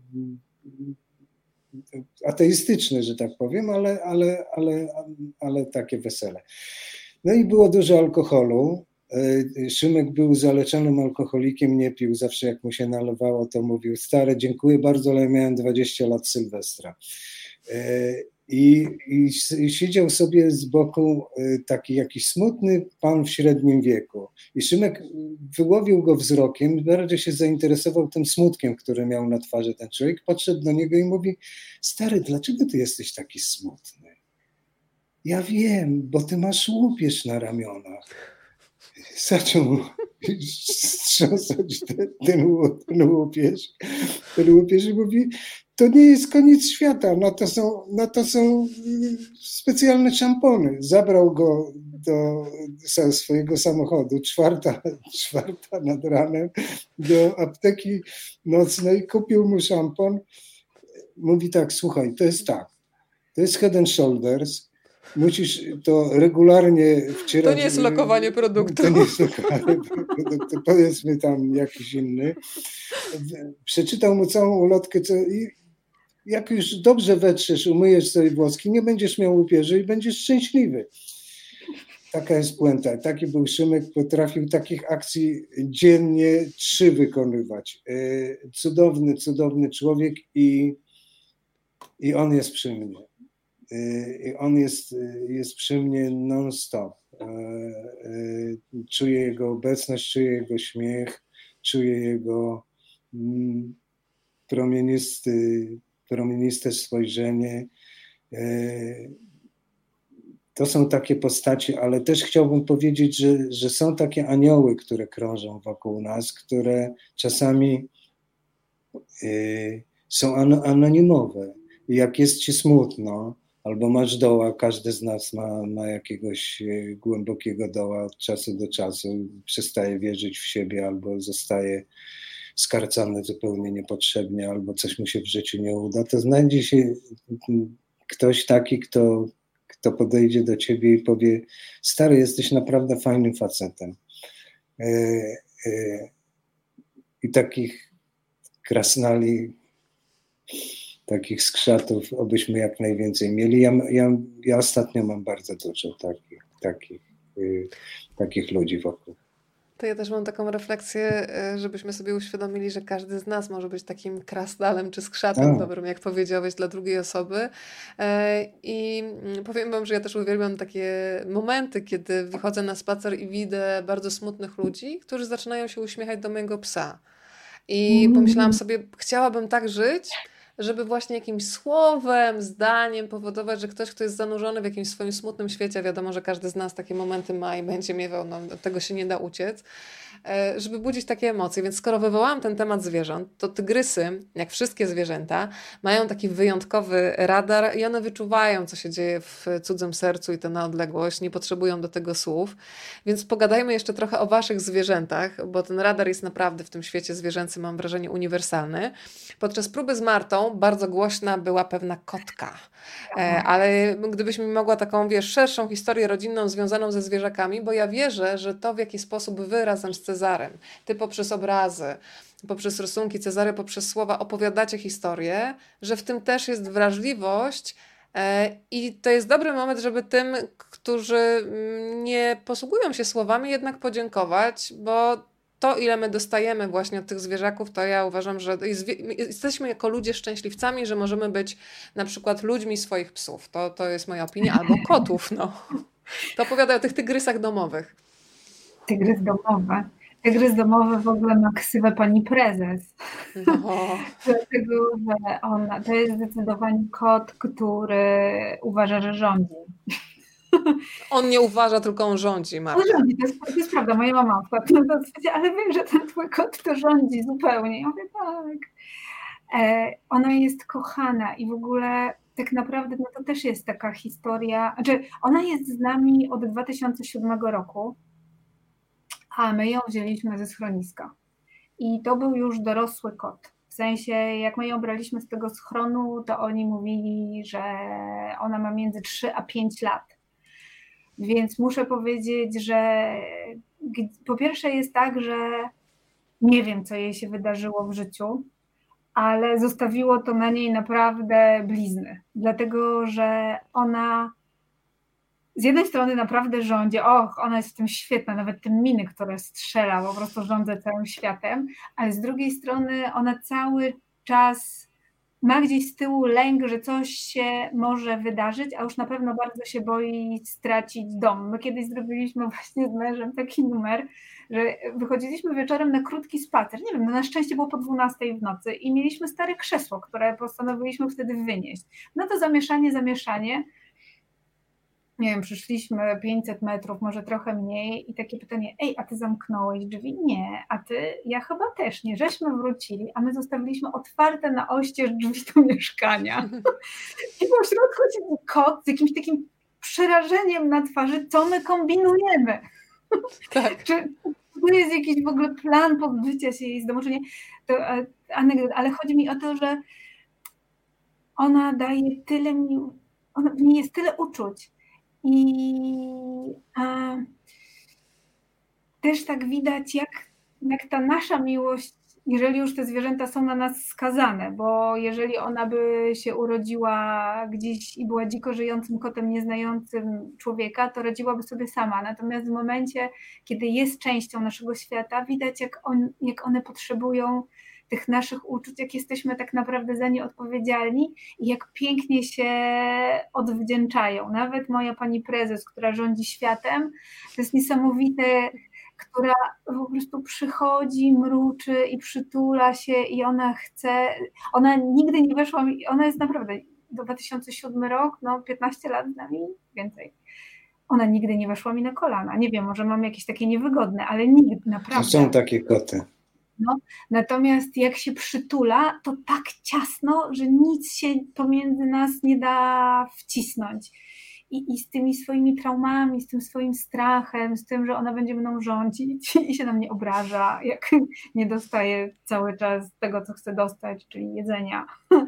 ateistyczne, że tak powiem, ale, ale, ale, ale takie wesele. No i było dużo alkoholu. E, Szymek był zaleczonym alkoholikiem, nie pił. Zawsze jak mu się nalewało, to mówił: Stare, dziękuję bardzo, ale miałem 20 lat Sylwestra. E, i, i, I, siedział sobie z boku y, taki jakiś smutny pan w średnim wieku. I Szymek wyłowił go wzrokiem, bardziej się zainteresował tym smutkiem, który miał na twarzy ten człowiek. Podszedł do niego i mówi: Stary, dlaczego ty jesteś taki smutny? Ja wiem, bo ty masz łupież na ramionach. Zaczął strząsać ten, ten, łupież. Ten łupież mówi: to nie jest koniec świata, na to są, na to są y, specjalne szampony. Zabrał go do swojego samochodu, czwarta, czwarta nad ranem, do apteki nocnej, kupił mu szampon. Mówi tak, słuchaj, to jest tak, to jest Head and Shoulders, musisz to regularnie wcierać. To nie jest lokowanie produktu. To nie jest lokowanie produktu, powiedzmy tam jakiś inny. Przeczytał mu całą ulotkę co, i jak już dobrze wetrzesz, umyjesz sobie włoski, nie będziesz miał łupieży i będziesz szczęśliwy. Taka jest puenta. Taki był Szymek, potrafił takich akcji dziennie trzy wykonywać. E, cudowny, cudowny człowiek i, i on jest przy mnie. E, I on jest, jest przy mnie non-stop. E, czuję jego obecność, czuję jego śmiech, czuję jego mm, promienisty promieniste spojrzenie. E, to są takie postaci, ale też chciałbym powiedzieć, że, że są takie anioły, które krążą wokół nas, które czasami e, są anonimowe. Jak jest ci smutno, albo masz doła, każdy z nas ma, ma jakiegoś e, głębokiego doła od czasu do czasu, przestaje wierzyć w siebie albo zostaje skarcany zupełnie niepotrzebnie albo coś mu się w życiu nie uda, to znajdzie się ktoś taki, kto, kto podejdzie do ciebie i powie: Stary, jesteś naprawdę fajnym facetem. E, e, I takich krasnali, takich skrzatów, obyśmy jak najwięcej mieli. Ja, ja, ja ostatnio mam bardzo dużo takich, takich, y, takich ludzi wokół. To ja też mam taką refleksję, e, żebyśmy sobie uświadomili, że każdy z nas może być takim krasnalem czy skrzatem tak. dobrym, jak powiedziałeś, dla drugiej osoby. E, I mm, powiem Wam, że ja też uwielbiam takie momenty, kiedy wychodzę na spacer i widzę bardzo smutnych ludzi, którzy zaczynają się uśmiechać do mojego psa. I mm. pomyślałam sobie, chciałabym tak żyć, żeby właśnie jakimś słowem, zdaniem powodować, że ktoś, kto jest zanurzony w jakimś swoim smutnym świecie, wiadomo, że każdy z nas takie momenty ma i będzie miewał, no, tego się nie da uciec, żeby budzić takie emocje. Więc skoro wywołałam ten temat zwierząt, to tygrysy, jak wszystkie zwierzęta, mają taki wyjątkowy radar i one wyczuwają, co się dzieje w cudzym sercu i to na odległość, nie potrzebują do tego słów. Więc pogadajmy jeszcze trochę o waszych zwierzętach, bo ten radar jest naprawdę w tym świecie zwierzęcym, mam wrażenie, uniwersalny. Podczas próby z Martą bardzo głośna była pewna kotka. E, ale gdybyś mi mogła taką, wiesz, szerszą historię rodzinną związaną ze zwierzakami, bo ja wierzę, że to w jaki sposób wy razem z Cezarem, ty poprzez obrazy, poprzez rysunki Cezary, poprzez słowa opowiadacie historię, że w tym też jest wrażliwość E, I to jest dobry moment, żeby tym, którzy mm, nie posługują się słowami, jednak podziękować, bo to, ile my dostajemy właśnie od tych zwierzaków, to ja uważam, że jesteśmy jako ludzie szczęśliwcami, że możemy być na przykład ludźmi swoich psów. To, to jest moja opinia, albo kotów. No. To opowiadaj o tych tygrysach domowych. Tygrys domowe. Tygrys domowy w ogóle ma ksywę pani prezes. No. Dlatego, że ona to jest zdecydowanie kot, który uważa, że rządzi. On nie uważa, tylko on rządzi, Marta. On rządzi, to jest, to jest prawda, moja mama wpadła na to, ale wiem, że ten twój kot to rządzi zupełnie. Ja mówię, tak. E, ona jest kochana i w ogóle tak naprawdę no to też jest taka historia, znaczy ona jest z nami od 2007 roku, a my ją wzięliśmy ze schroniska. I to był już dorosły kot. W sensie, jak my ją braliśmy z tego schronu, to oni mówili, że ona ma między 3 a 5 lat. Więc muszę powiedzieć, że po pierwsze jest tak, że nie wiem, co jej się wydarzyło w życiu, ale zostawiło to na niej naprawdę blizny, dlatego że ona z jednej strony naprawdę rządzi, och, ona jest w tym świetna, nawet tym miny, które strzela, po prostu rządzę całym światem, ale z drugiej strony ona cały czas ma gdzieś z tyłu lęk, że coś się może wydarzyć, a już na pewno bardzo się boi stracić dom. My kiedyś zrobiliśmy właśnie z mężem taki numer, że wychodziliśmy wieczorem na krótki spacer. Nie wiem, no na szczęście było po 12 w nocy i mieliśmy stare krzesło, które postanowiliśmy wtedy wynieść. No to zamieszanie, zamieszanie nie wiem, przyszliśmy 500 metrów, może trochę mniej i takie pytanie, ej, a ty zamknąłeś drzwi? Nie, a ty? Ja chyba też nie. Żeśmy wrócili, a my zostawiliśmy otwarte na oścież drzwi do mieszkania. I po środku siedzi kot z jakimś takim przerażeniem na twarzy, co my kombinujemy. Tak. Czy to jest jakiś w ogóle plan pozbycia się jej z domu, czy nie? To anegdot, ale chodzi mi o to, że ona daje tyle mi, ona, niej jest tyle uczuć, i a, też tak widać, jak, jak ta nasza miłość, jeżeli już te zwierzęta są na nas skazane, bo jeżeli ona by się urodziła gdzieś i była dziko żyjącym kotem nieznającym człowieka, to radziłaby sobie sama. Natomiast w momencie, kiedy jest częścią naszego świata, widać, jak, on, jak one potrzebują tych naszych uczuć, jak jesteśmy tak naprawdę za nie odpowiedzialni i jak pięknie się odwdzięczają. Nawet moja pani prezes, która rządzi światem, to jest niesamowite, która po prostu przychodzi, mruczy i przytula się i ona chce, ona nigdy nie weszła, ona jest naprawdę, 2007 rok, no 15 lat z nami, więcej ona nigdy nie weszła mi na kolana. Nie wiem, może mam jakieś takie niewygodne, ale nigdy, naprawdę. To są takie koty. No, natomiast jak się przytula, to tak ciasno, że nic się pomiędzy nas nie da wcisnąć. I, I z tymi swoimi traumami, z tym swoim strachem, z tym, że ona będzie mną rządzić i się na mnie obraża, jak nie dostaje cały czas tego, co chce dostać, czyli jedzenia.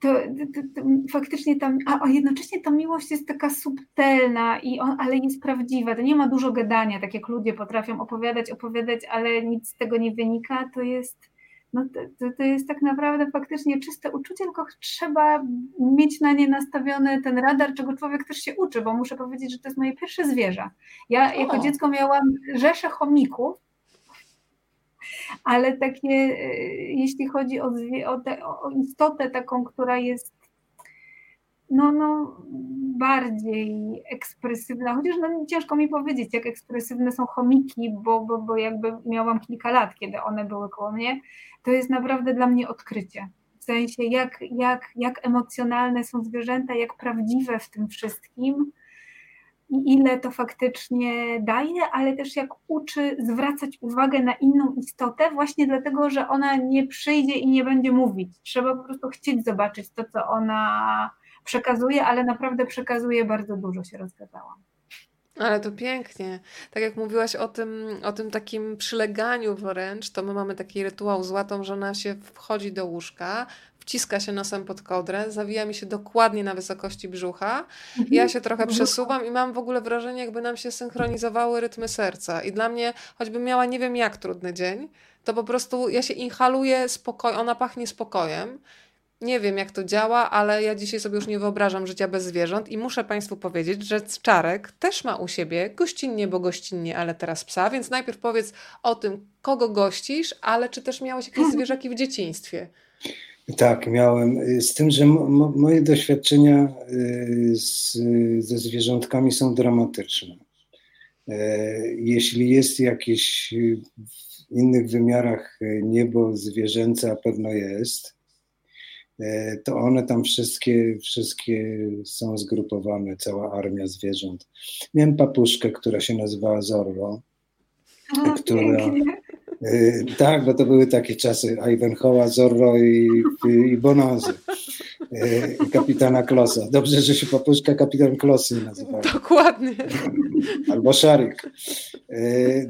To, to, to, faktycznie tam, a, a jednocześnie ta miłość jest taka subtelna, i on, ale jest prawdziwa. To nie ma dużo gadania, tak jak ludzie potrafią opowiadać, opowiadać, ale nic z tego nie wynika. To jest, no to, to jest tak naprawdę faktycznie czyste uczucie, tylko trzeba mieć na nie nastawiony ten radar, czego człowiek też się uczy, bo muszę powiedzieć, że to jest moje pierwsze zwierzę. Ja o. jako dziecko miałam rzesze chomików, ale takie, e, jeśli chodzi o, o, te, o istotę taką, która jest no, no, bardziej ekspresywna, chociaż no, ciężko mi powiedzieć, jak ekspresywne są chomiki, bo, bo, bo jakby miałam kilka lat, kiedy one były koło mnie, to jest naprawdę dla mnie odkrycie. W sensie, jak, jak, jak emocjonalne są zwierzęta, jak prawdziwe w tym wszystkim i ile to faktycznie daje, ale też jak uczy zwracać uwagę na inną istotę, właśnie dlatego, że ona nie przyjdzie i nie będzie mówić. Trzeba po prostu chcieć zobaczyć to, co ona przekazuje, ale naprawdę przekazuje bardzo dużo, się rozgadałam. Ale to pięknie. Tak jak mówiłaś o tym, o tym takim przyleganiu wręcz, to my mamy taki rytuał z łatą, że ona się wchodzi do łóżka, wciska się nosem pod kodrę, zawija mi się dokładnie na wysokości brzucha. Mhm. Ja się trochę przesuwam i mam w ogóle wrażenie, jakby nam się synchronizowały rytmy serca. I dla mnie, choćbym miała nie wiem jak trudny dzień, to po prostu ja się inhaluję spokoj, ona pachnie spokojem. Nie wiem, jak to działa, ale ja dzisiaj sobie już nie wyobrażam życia bez zwierząt i muszę Państwu powiedzieć, że Czarek też ma u siebie gościnnie, bo gościnnie, ale teraz psa, więc najpierw powiedz o tym, kogo gościsz, ale czy też miałeś jakieś zwierzaki w dzieciństwie? Tak, miałem. Z tym, że moje doświadczenia y, z, ze zwierzątkami są dramatyczne. E, jeśli jest jakieś w innych wymiarach niebo zwierzęce, a pewno jest, to one tam wszystkie, wszystkie są zgrupowane, cała armia zwierząt. Miałem papuszkę, która się nazywała Zorro, o, która. Y, tak, bo to były takie czasy Ivanhoe'a, Zorro i, i Bonazy. Y, kapitana Klosa. Dobrze, że się papuszka kapitan Klosy nazywała. Dokładnie. Albo Szarik.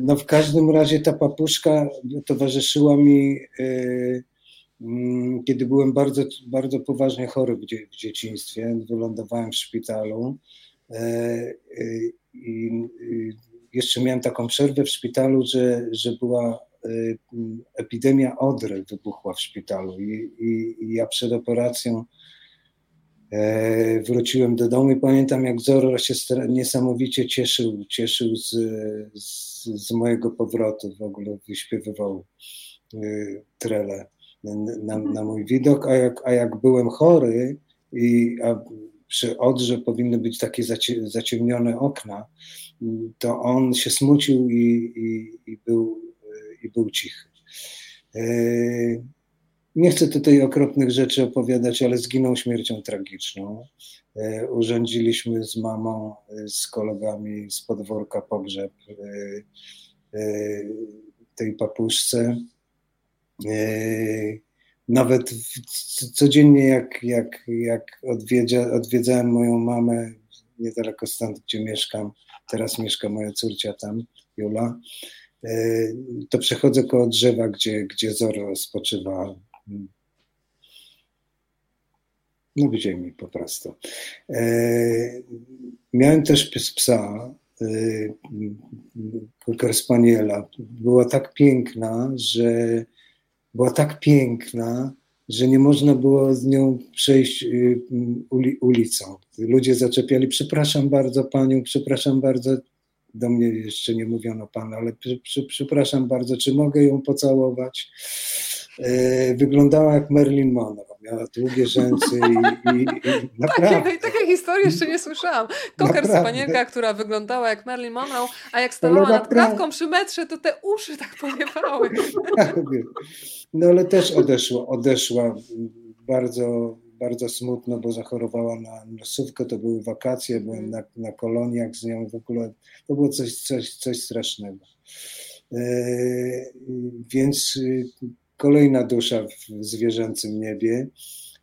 No w każdym razie ta papuszka towarzyszyła mi, kiedy byłem bardzo, bardzo poważnie chory w, dzie w dzieciństwie. Wylądowałem w szpitalu i jeszcze miałem taką przerwę w szpitalu, że, że była epidemia odry wybuchła w szpitalu i, i, i ja przed operacją e, wróciłem do domu i pamiętam, jak Zorro się niesamowicie cieszył, cieszył z, z, z mojego powrotu, w ogóle wyśpiewywał trele na, na, mój widok, a jak, a jak byłem chory i a przy Odrze powinny być takie zaciemnione okna, to on się smucił i, i, i był i był cichy. E, nie chcę tutaj okropnych rzeczy opowiadać, ale zginął śmiercią tragiczną. E, urządziliśmy z mamą, e, z kolegami z podwórka pogrzeb tej papuszce. Nawet codziennie, jak, jak, jak odwiedza, odwiedzałem moją mamę niedaleko stąd, gdzie mieszkam, teraz mieszka moja córcia tam, Jula, E, to przechodzę koło drzewa, gdzie, gdzie Zoro spoczywa. No w ziemi po prostu. E, miałem też psa, e. Była tak piękna, że była tak piękna, że nie można było z nią przejść ulicą. Ludzie zaczepiali, przepraszam bardzo panią, przepraszam bardzo, do mnie jeszcze nie mówiono pan, ale przy, przy, przepraszam bardzo, czy mogę ją pocałować? E, wyglądała jak Marilyn Monroe, miała długie rzęsy i, i, i naprawdę. Takie, takie historie jeszcze nie słyszałam. Koker spanielka, która wyglądała jak Marilyn Monroe, a jak stawała nad krawką przy metrze, to te uszy tak powiewały. No ale też odeszła, odeszła bardzo bardzo smutno, bo zachorowała na nosówkę, to były wakacje, byłem mhm. na, na koloniach z nią, w ogóle to było coś, coś, coś strasznego. E, więc y, kolejna dusza w zwierzęcym niebie.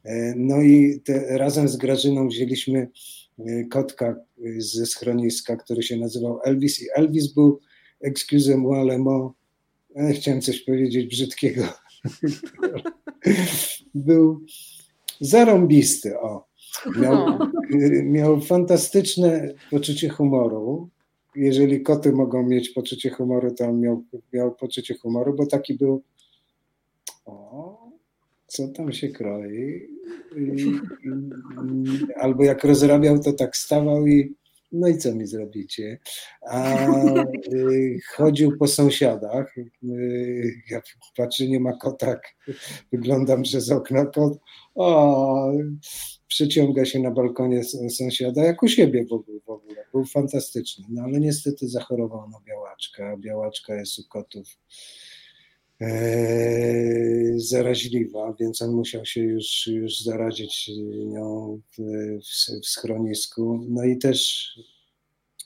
E, no i te, razem z Grażyną wzięliśmy e, kotka ze schroniska, który się nazywał Elvis i Elvis był, excusez-moi le mot, chciałem coś powiedzieć brzydkiego, był zarąbisty, o. Miał, no. miał fantastyczne poczucie humoru. Jeżeli koty mogą mieć poczucie humoru, to on miał, miał poczucie humoru, bo taki był o, co tam się kroi. I, i, albo jak rozrabiał, to tak stawał i no i co mi zrobicie? A y, chodził po sąsiadach. Y, ja patrzę, nie ma kotak. Wyglądam przez okno. Kot o, przyciąga się na balkonie sąsiada, jak u siebie w ogóle. W ogóle. Był fantastyczny. No ale niestety zachorował na białaczkę, białaczka jest u kotów zaraźliwa, więc on musiał się już, już zarazić nią w, w, w schronisku. No i też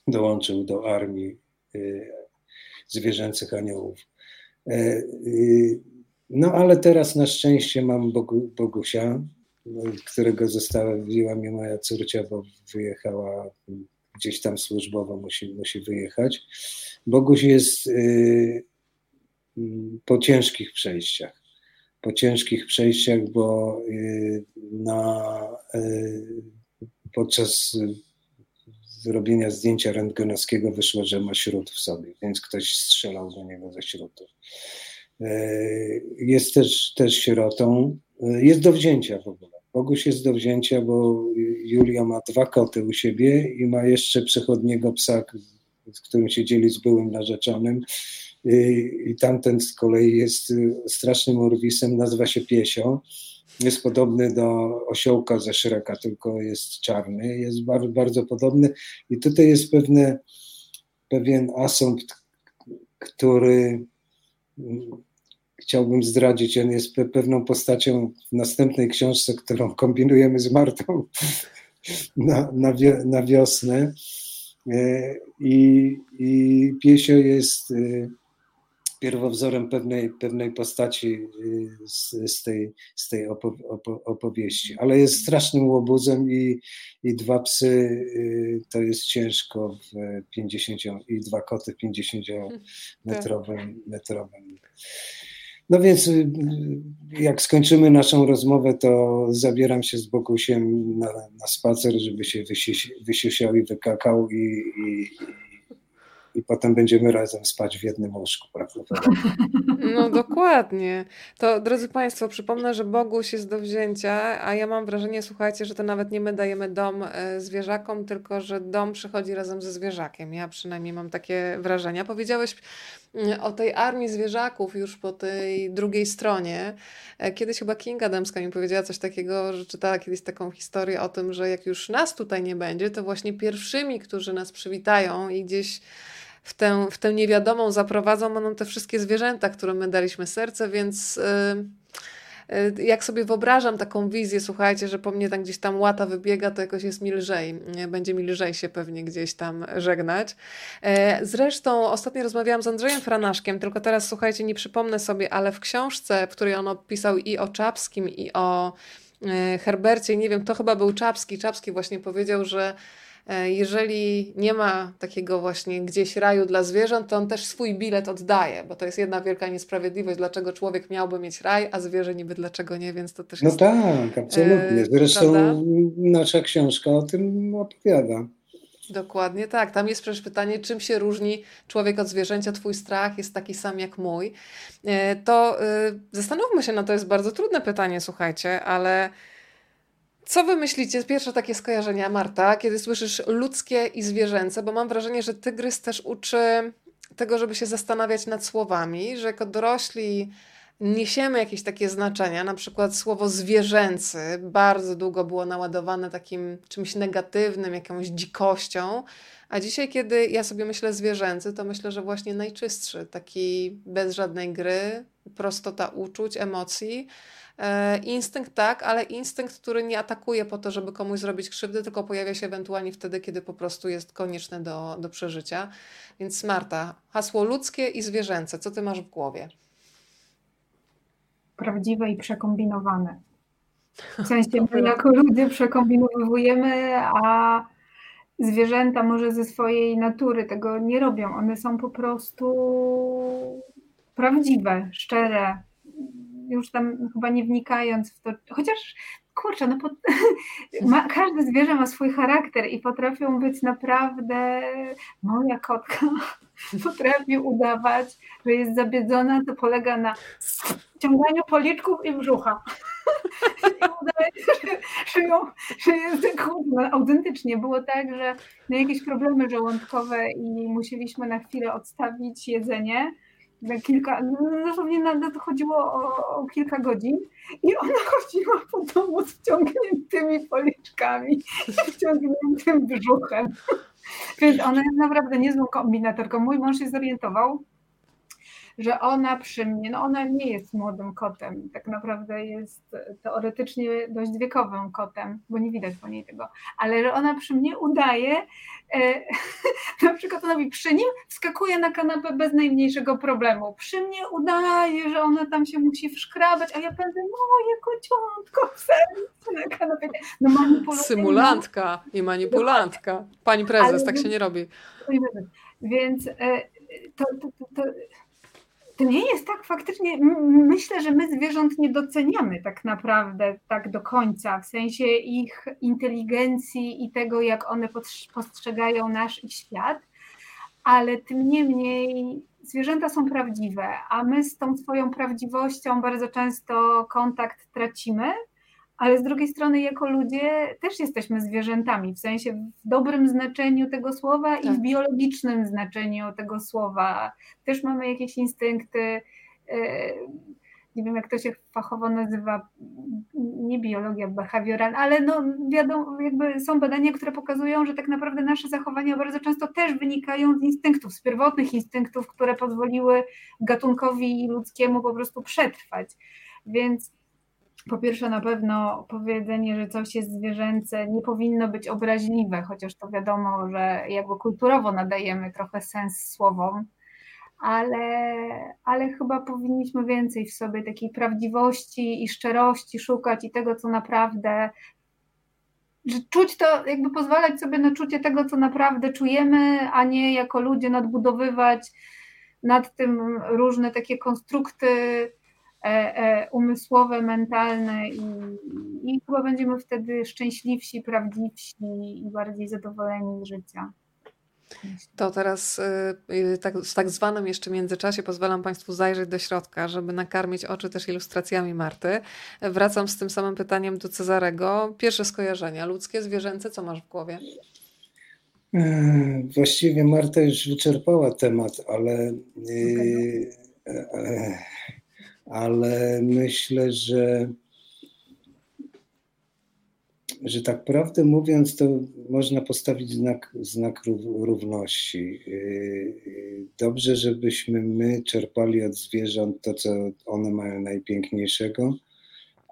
dołączył do armii e, zwierzęcych aniołów. E, no ale teraz na szczęście mam Bogu, Bogusia, którego zostawiła mi moja córcia, bo wyjechała gdzieś tam służbowo, musi, musi wyjechać. Boguś jest y, po ciężkich przejściach. Po ciężkich przejściach, bo y, na, y, podczas zrobienia zdjęcia rentgenowskiego wyszło, że ma śród w sobie, więc ktoś strzelał do niego ze śrutu. E, jest też, też sierotą. jest do wzięcia w ogóle. Boguś jest do wzięcia, bo Julia ma dwa koty u siebie i ma jeszcze przechodniego psa, z którym się dzieli z byłym narzeczonym. I tamten z kolei jest strasznym urwisem, nazywa się Piesio. Jest podobny do osiołka ze Szreka, tylko jest czarny. Jest bardzo, bardzo podobny. I tutaj jest pewne, pewien asumpt, który chciałbym zdradzić. On jest pewną postacią w następnej książce, którą kombinujemy z Martą na, na, na wiosnę. E, I, I Piesio jest pierwowzorem pewnej, pewnej postaci y, z, z tej, z tej opo, opo, opowieści. Ale jest strasznym łobuzem i, i dwa psy y, to jest ciężko w 50 i dwa koty w 50 metrowym, metrowym. No więc y, jak skończymy naszą rozmowę, to zabieram się z Bogusiem na, na spacer, żeby się wysiusiał i wykakał i, i, i potem będziemy razem spać w jednym łóżku prawdopodobnie. No dokładnie. To drodzy Państwo, przypomnę, że Boguś jest do wzięcia, a ja mam wrażenie, słuchajcie, że to nawet nie my dajemy dom e, zwierzakom, tylko że dom przychodzi razem ze zwierzakiem. Ja przynajmniej mam takie wrażenia. Powiedziałeś o tej armii zwierzaków już po tej drugiej stronie. E, kiedyś chyba Kinga Dębska mi powiedziała coś takiego, że czytała kiedyś taką historię o tym, że jak już nas tutaj nie będzie, to właśnie pierwszymi, którzy nas przywitają i gdzieś w tę, w tę niewiadomą zaprowadzą będą te wszystkie zwierzęta, którym my daliśmy serce, więc y, y, jak sobie wyobrażam taką wizję, słuchajcie, że po mnie tam gdzieś tam łata wybiega, to jakoś jest mi lżej. Będzie mi lżej się pewnie gdzieś tam żegnać. E, zresztą ostatnio rozmawiałam z Andrzejem Franaszkiem, tylko teraz słuchajcie, nie przypomnę sobie, ale w książce, w której on opisał i o Czapskim, i o e, Herbercie, nie wiem, to chyba był Czapski. Czapski właśnie powiedział, że jeżeli nie ma takiego właśnie gdzieś raju dla zwierząt, to on też swój bilet oddaje, bo to jest jedna wielka niesprawiedliwość, dlaczego człowiek miałby mieć raj, a zwierzę niby dlaczego nie, więc to też no jest... No tak, absolutnie. Zresztą prawda? nasza książka o tym opowiada. Dokładnie tak. Tam jest przecież pytanie, czym się różni człowiek od zwierzęcia, twój strach jest taki sam jak mój. E, to e, zastanówmy się, no to jest bardzo trudne pytanie, słuchajcie, ale co wy myślicie? Pierwsze takie skojarzenia, Marta, kiedy słyszysz ludzkie i zwierzęce, bo mam wrażenie, że tygrys też uczy tego, żeby się zastanawiać nad słowami, że jako dorośli niesiemy jakieś takie znaczenia, na przykład słowo zwierzęcy bardzo długo było naładowane takim czymś negatywnym, jakąś dzikością, a dzisiaj, kiedy ja sobie myślę zwierzęcy, to myślę, że właśnie najczystszy, taki bez żadnej gry, prostota uczuć, emocji, instynkt tak, ale instynkt, który nie atakuje po to, żeby komuś zrobić krzywdę, tylko pojawia się ewentualnie wtedy, kiedy po prostu jest konieczne do, do przeżycia. Więc Marta, hasło ludzkie i zwierzęce, co ty masz w głowie? Prawdziwe i przekombinowane. W sensie my jako ludzie przekombinowujemy, a zwierzęta może ze swojej natury tego nie robią. One są po prostu prawdziwe, szczere, już tam chyba nie wnikając w to, chociaż kurczę, no pod, ma, każde zwierzę ma swój charakter i potrafią być naprawdę, moja kotka potrafi udawać, że jest zabiedzona, to polega na ciąganiu policzków i brzucha. Że, ją, że jest no, autentycznie. Było tak, że na jakieś problemy żołądkowe i musieliśmy na chwilę odstawić jedzenie, kilka, no, dosłownie na, to chodziło o, o, kilka godzin i ona chodziła po domu z wciągniętymi policzkami i wciągniętym brzuchem. Więc ona jest naprawdę niezłą kombinatorką. Mój mąż się zorientował, że ona przy mnie, no ona nie jest młodym kotem, tak naprawdę jest teoretycznie dość wiekowym kotem, bo nie widać po niej tego, ale że ona przy mnie udaje, e, na przykład ona mi przy nim wskakuje na kanapę bez najmniejszego problemu. Przy mnie udaje, że ona tam się musi wszkrabać, a ja będę moje kociątko w sercu na kanapie. No Symulantka i manipulantka. Pani prezes, ale, tak się nie robi. Więc e, to, to, to, to to nie jest tak faktycznie. Myślę, że my zwierząt nie doceniamy tak naprawdę tak do końca, w sensie ich inteligencji i tego, jak one postrzegają nasz ich świat, ale tym niemniej zwierzęta są prawdziwe, a my z tą swoją prawdziwością bardzo często kontakt tracimy, ale z drugiej strony jako ludzie też jesteśmy zwierzętami, w sensie w dobrym znaczeniu tego słowa tak. i w tak. biologicznym znaczeniu tego słowa. Też mamy jakieś instynkty, e, nie wiem jak to się fachowo nazywa, nie biologia behawioralna, ale no wiadomo, jakby są badania, które pokazują, że tak naprawdę nasze zachowania bardzo często też wynikają z instynktów, z pierwotnych instynktów, które pozwoliły gatunkowi ludzkiemu po prostu przetrwać. Więc po pierwsze, na pewno powiedzenie, że coś jest zwierzęce, nie powinno być obraźliwe, chociaż to wiadomo, że jakby kulturowo nadajemy trochę sens słowom, ale, ale chyba powinniśmy więcej w sobie takiej prawdziwości i szczerości szukać i tego, co naprawdę. Że czuć to, jakby pozwalać sobie na czucie tego, co naprawdę czujemy, a nie jako ludzie nadbudowywać nad tym różne takie konstrukty umysłowe, mentalne i, i chyba będziemy wtedy szczęśliwsi, prawdziwsi i bardziej zadowoleni z życia. To teraz y, tak, w tak zwanym jeszcze międzyczasie pozwalam Państwu zajrzeć do środka, żeby nakarmić oczy też ilustracjami Marty. Wracam z tym samym pytaniem do Cezarego. Pierwsze skojarzenia, ludzkie, zwierzęce, co masz w głowie? E, właściwie Marta już wyczerpała temat, ale okay. No ale myślę, że, że tak prawdę mówiąc, to można postawić znak, znak równości. Dobrze, żebyśmy my czerpali od zwierząt to, co one mają najpiękniejszego,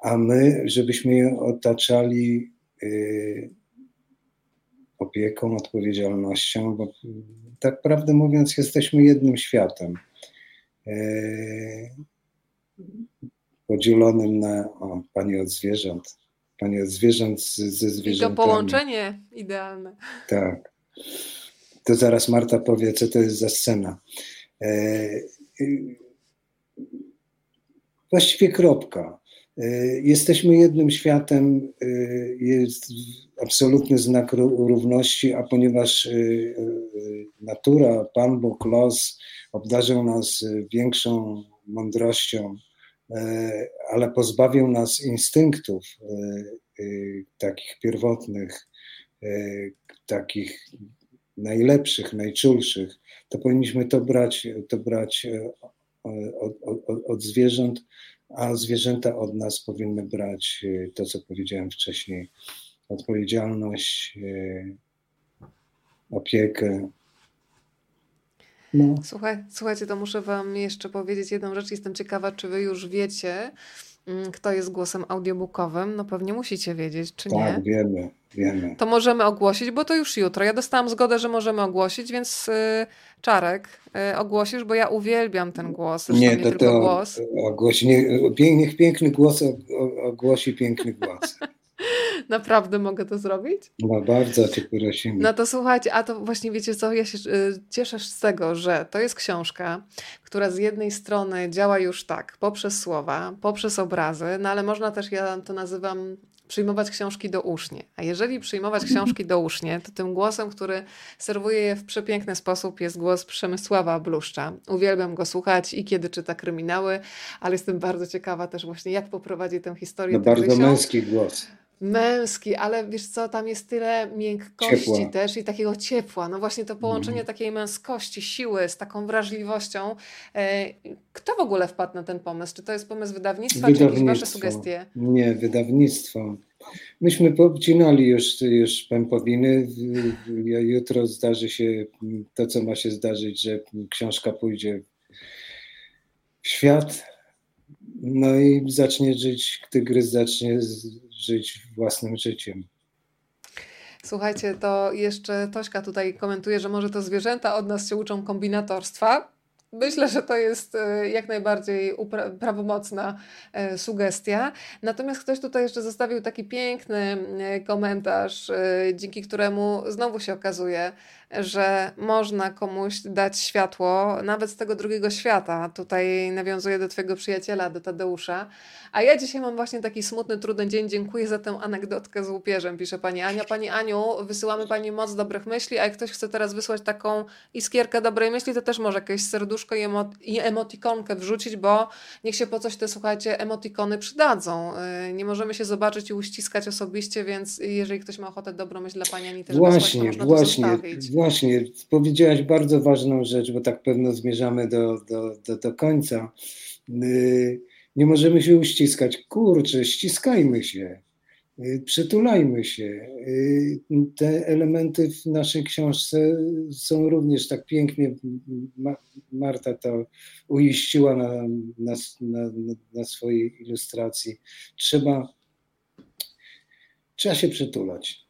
a my, żebyśmy je otaczali y, opieką, odpowiedzialnością, bo tak prawdę mówiąc, jesteśmy jednym światem. Podzielonym na o, Pani od zwierząt. Pani od zwierząt z, ze zwierzętami. I to połączenie idealne. Tak. To zaraz Marta powie, co to jest za scena. E, właściwie kropka. E, jesteśmy jednym światem, e, jest absolutny znak równości, a ponieważ e, natura, Pan Bóg, los obdarzył nas większą mądrością, E, ale pozbawił nas instynktów e, e, takich pierwotnych, takich najlepszych, najczulszych, to powinniśmy to brać, to brać od, od, od, zwierząt, a zwierzęta od nas powinny brać to, co powiedziałem wcześniej, odpowiedzialność, opiekę, no. Słuchaj, słuchajcie, to muszę Wam jeszcze powiedzieć jedną rzecz. Jestem ciekawa, czy Wy już wiecie, mm, kto jest głosem audiobookowym. No pewnie musicie wiedzieć, czy tak, nie? Tak, wiemy, wiemy. To możemy ogłosić, bo to już jutro. Ja dostałam zgodę, że możemy ogłosić, więc y, Czarek, y, ogłosisz, bo ja uwielbiam ten głos. Zresztą nie, to, to głos. Ogłosi, nie, niech piękny głos ogłosi piękny głos. Naprawdę mogę to zrobić? No bardzo cię prosimy. No to słuchajcie, a to właśnie wiecie co, ja się y, cieszę z tego, że to jest książka, która z jednej strony działa już tak, poprzez słowa, poprzez obrazy, no ale można też, ja to nazywam przyjmować książki do usznie. A jeżeli przyjmować książki do usznie, to tym głosem, który serwuje je w przepiękny sposób jest głos Przemysława Bluszcza. Uwielbiam go słuchać i kiedy czyta kryminały, ale jestem bardzo ciekawa też właśnie, jak poprowadzi tę historię. No bardzo męski głos męski, ale wiesz co, tam jest tyle miękkości ciepła. też i takiego ciepła. No właśnie to połączenie mm. takiej męskości, siły z taką wrażliwością. E, kto w ogóle wpadł na ten pomysł? Czy to jest pomysł wydawnictwa, wydawnictwo. czy jakieś wasze sugestie? Nie, wydawnictwo. Myśmy poobcinali już, już pępowiny. Jutro zdarzy się to, co ma się zdarzyć, że książka pójdzie w świat. No i zacznie żyć, tygrys zacznie żyć własnym życiem. Słuchajcie, to jeszcze Tośka tutaj komentuje, że może to zwierzęta od nas się uczą kombinatorstwa. Myślę, że to jest e, jak najbardziej prawomocna e, sugestia. Natomiast ktoś tutaj jeszcze zostawił taki piękny e, komentarz, dzięki któremu znowu się okazuje, że można komuś dać światło nawet z tego drugiego świata. Tutaj nawiązuję do Twojego przyjaciela, do Tadeusza. A ja dzisiaj mam właśnie taki smutny, trudny dzień. Dziękuję za tę anegdotkę z łupieżem, pisze Pani Ania. Pani Aniu, wysyłamy Pani moc dobrych myśli, a jak ktoś chce teraz wysłać taką iskierkę dobrej myśli, to też może jakieś serduszko i, emo i emotikonkę wrzucić, bo niech się po coś te, słuchajcie, emotikony przydadzą. Y, nie możemy się zobaczyć i uściskać osobiście, więc jeżeli ktoś ma ochotę dobrą myśl dla Pani Anity, żeby właśnie, można właśnie, właśnie. Powiedziałaś bardzo ważną rzecz, bo tak pewno zmierzamy do, do, do, do końca. Y, nie możemy się uściskać. Kurczę, ściskajmy się Y, przytulajmy się. Y, te elementy w naszej książce są również tak pięknie. Marta to uiściła na, na, na, na swojej ilustracji. Trzeba, trzeba się przytulać.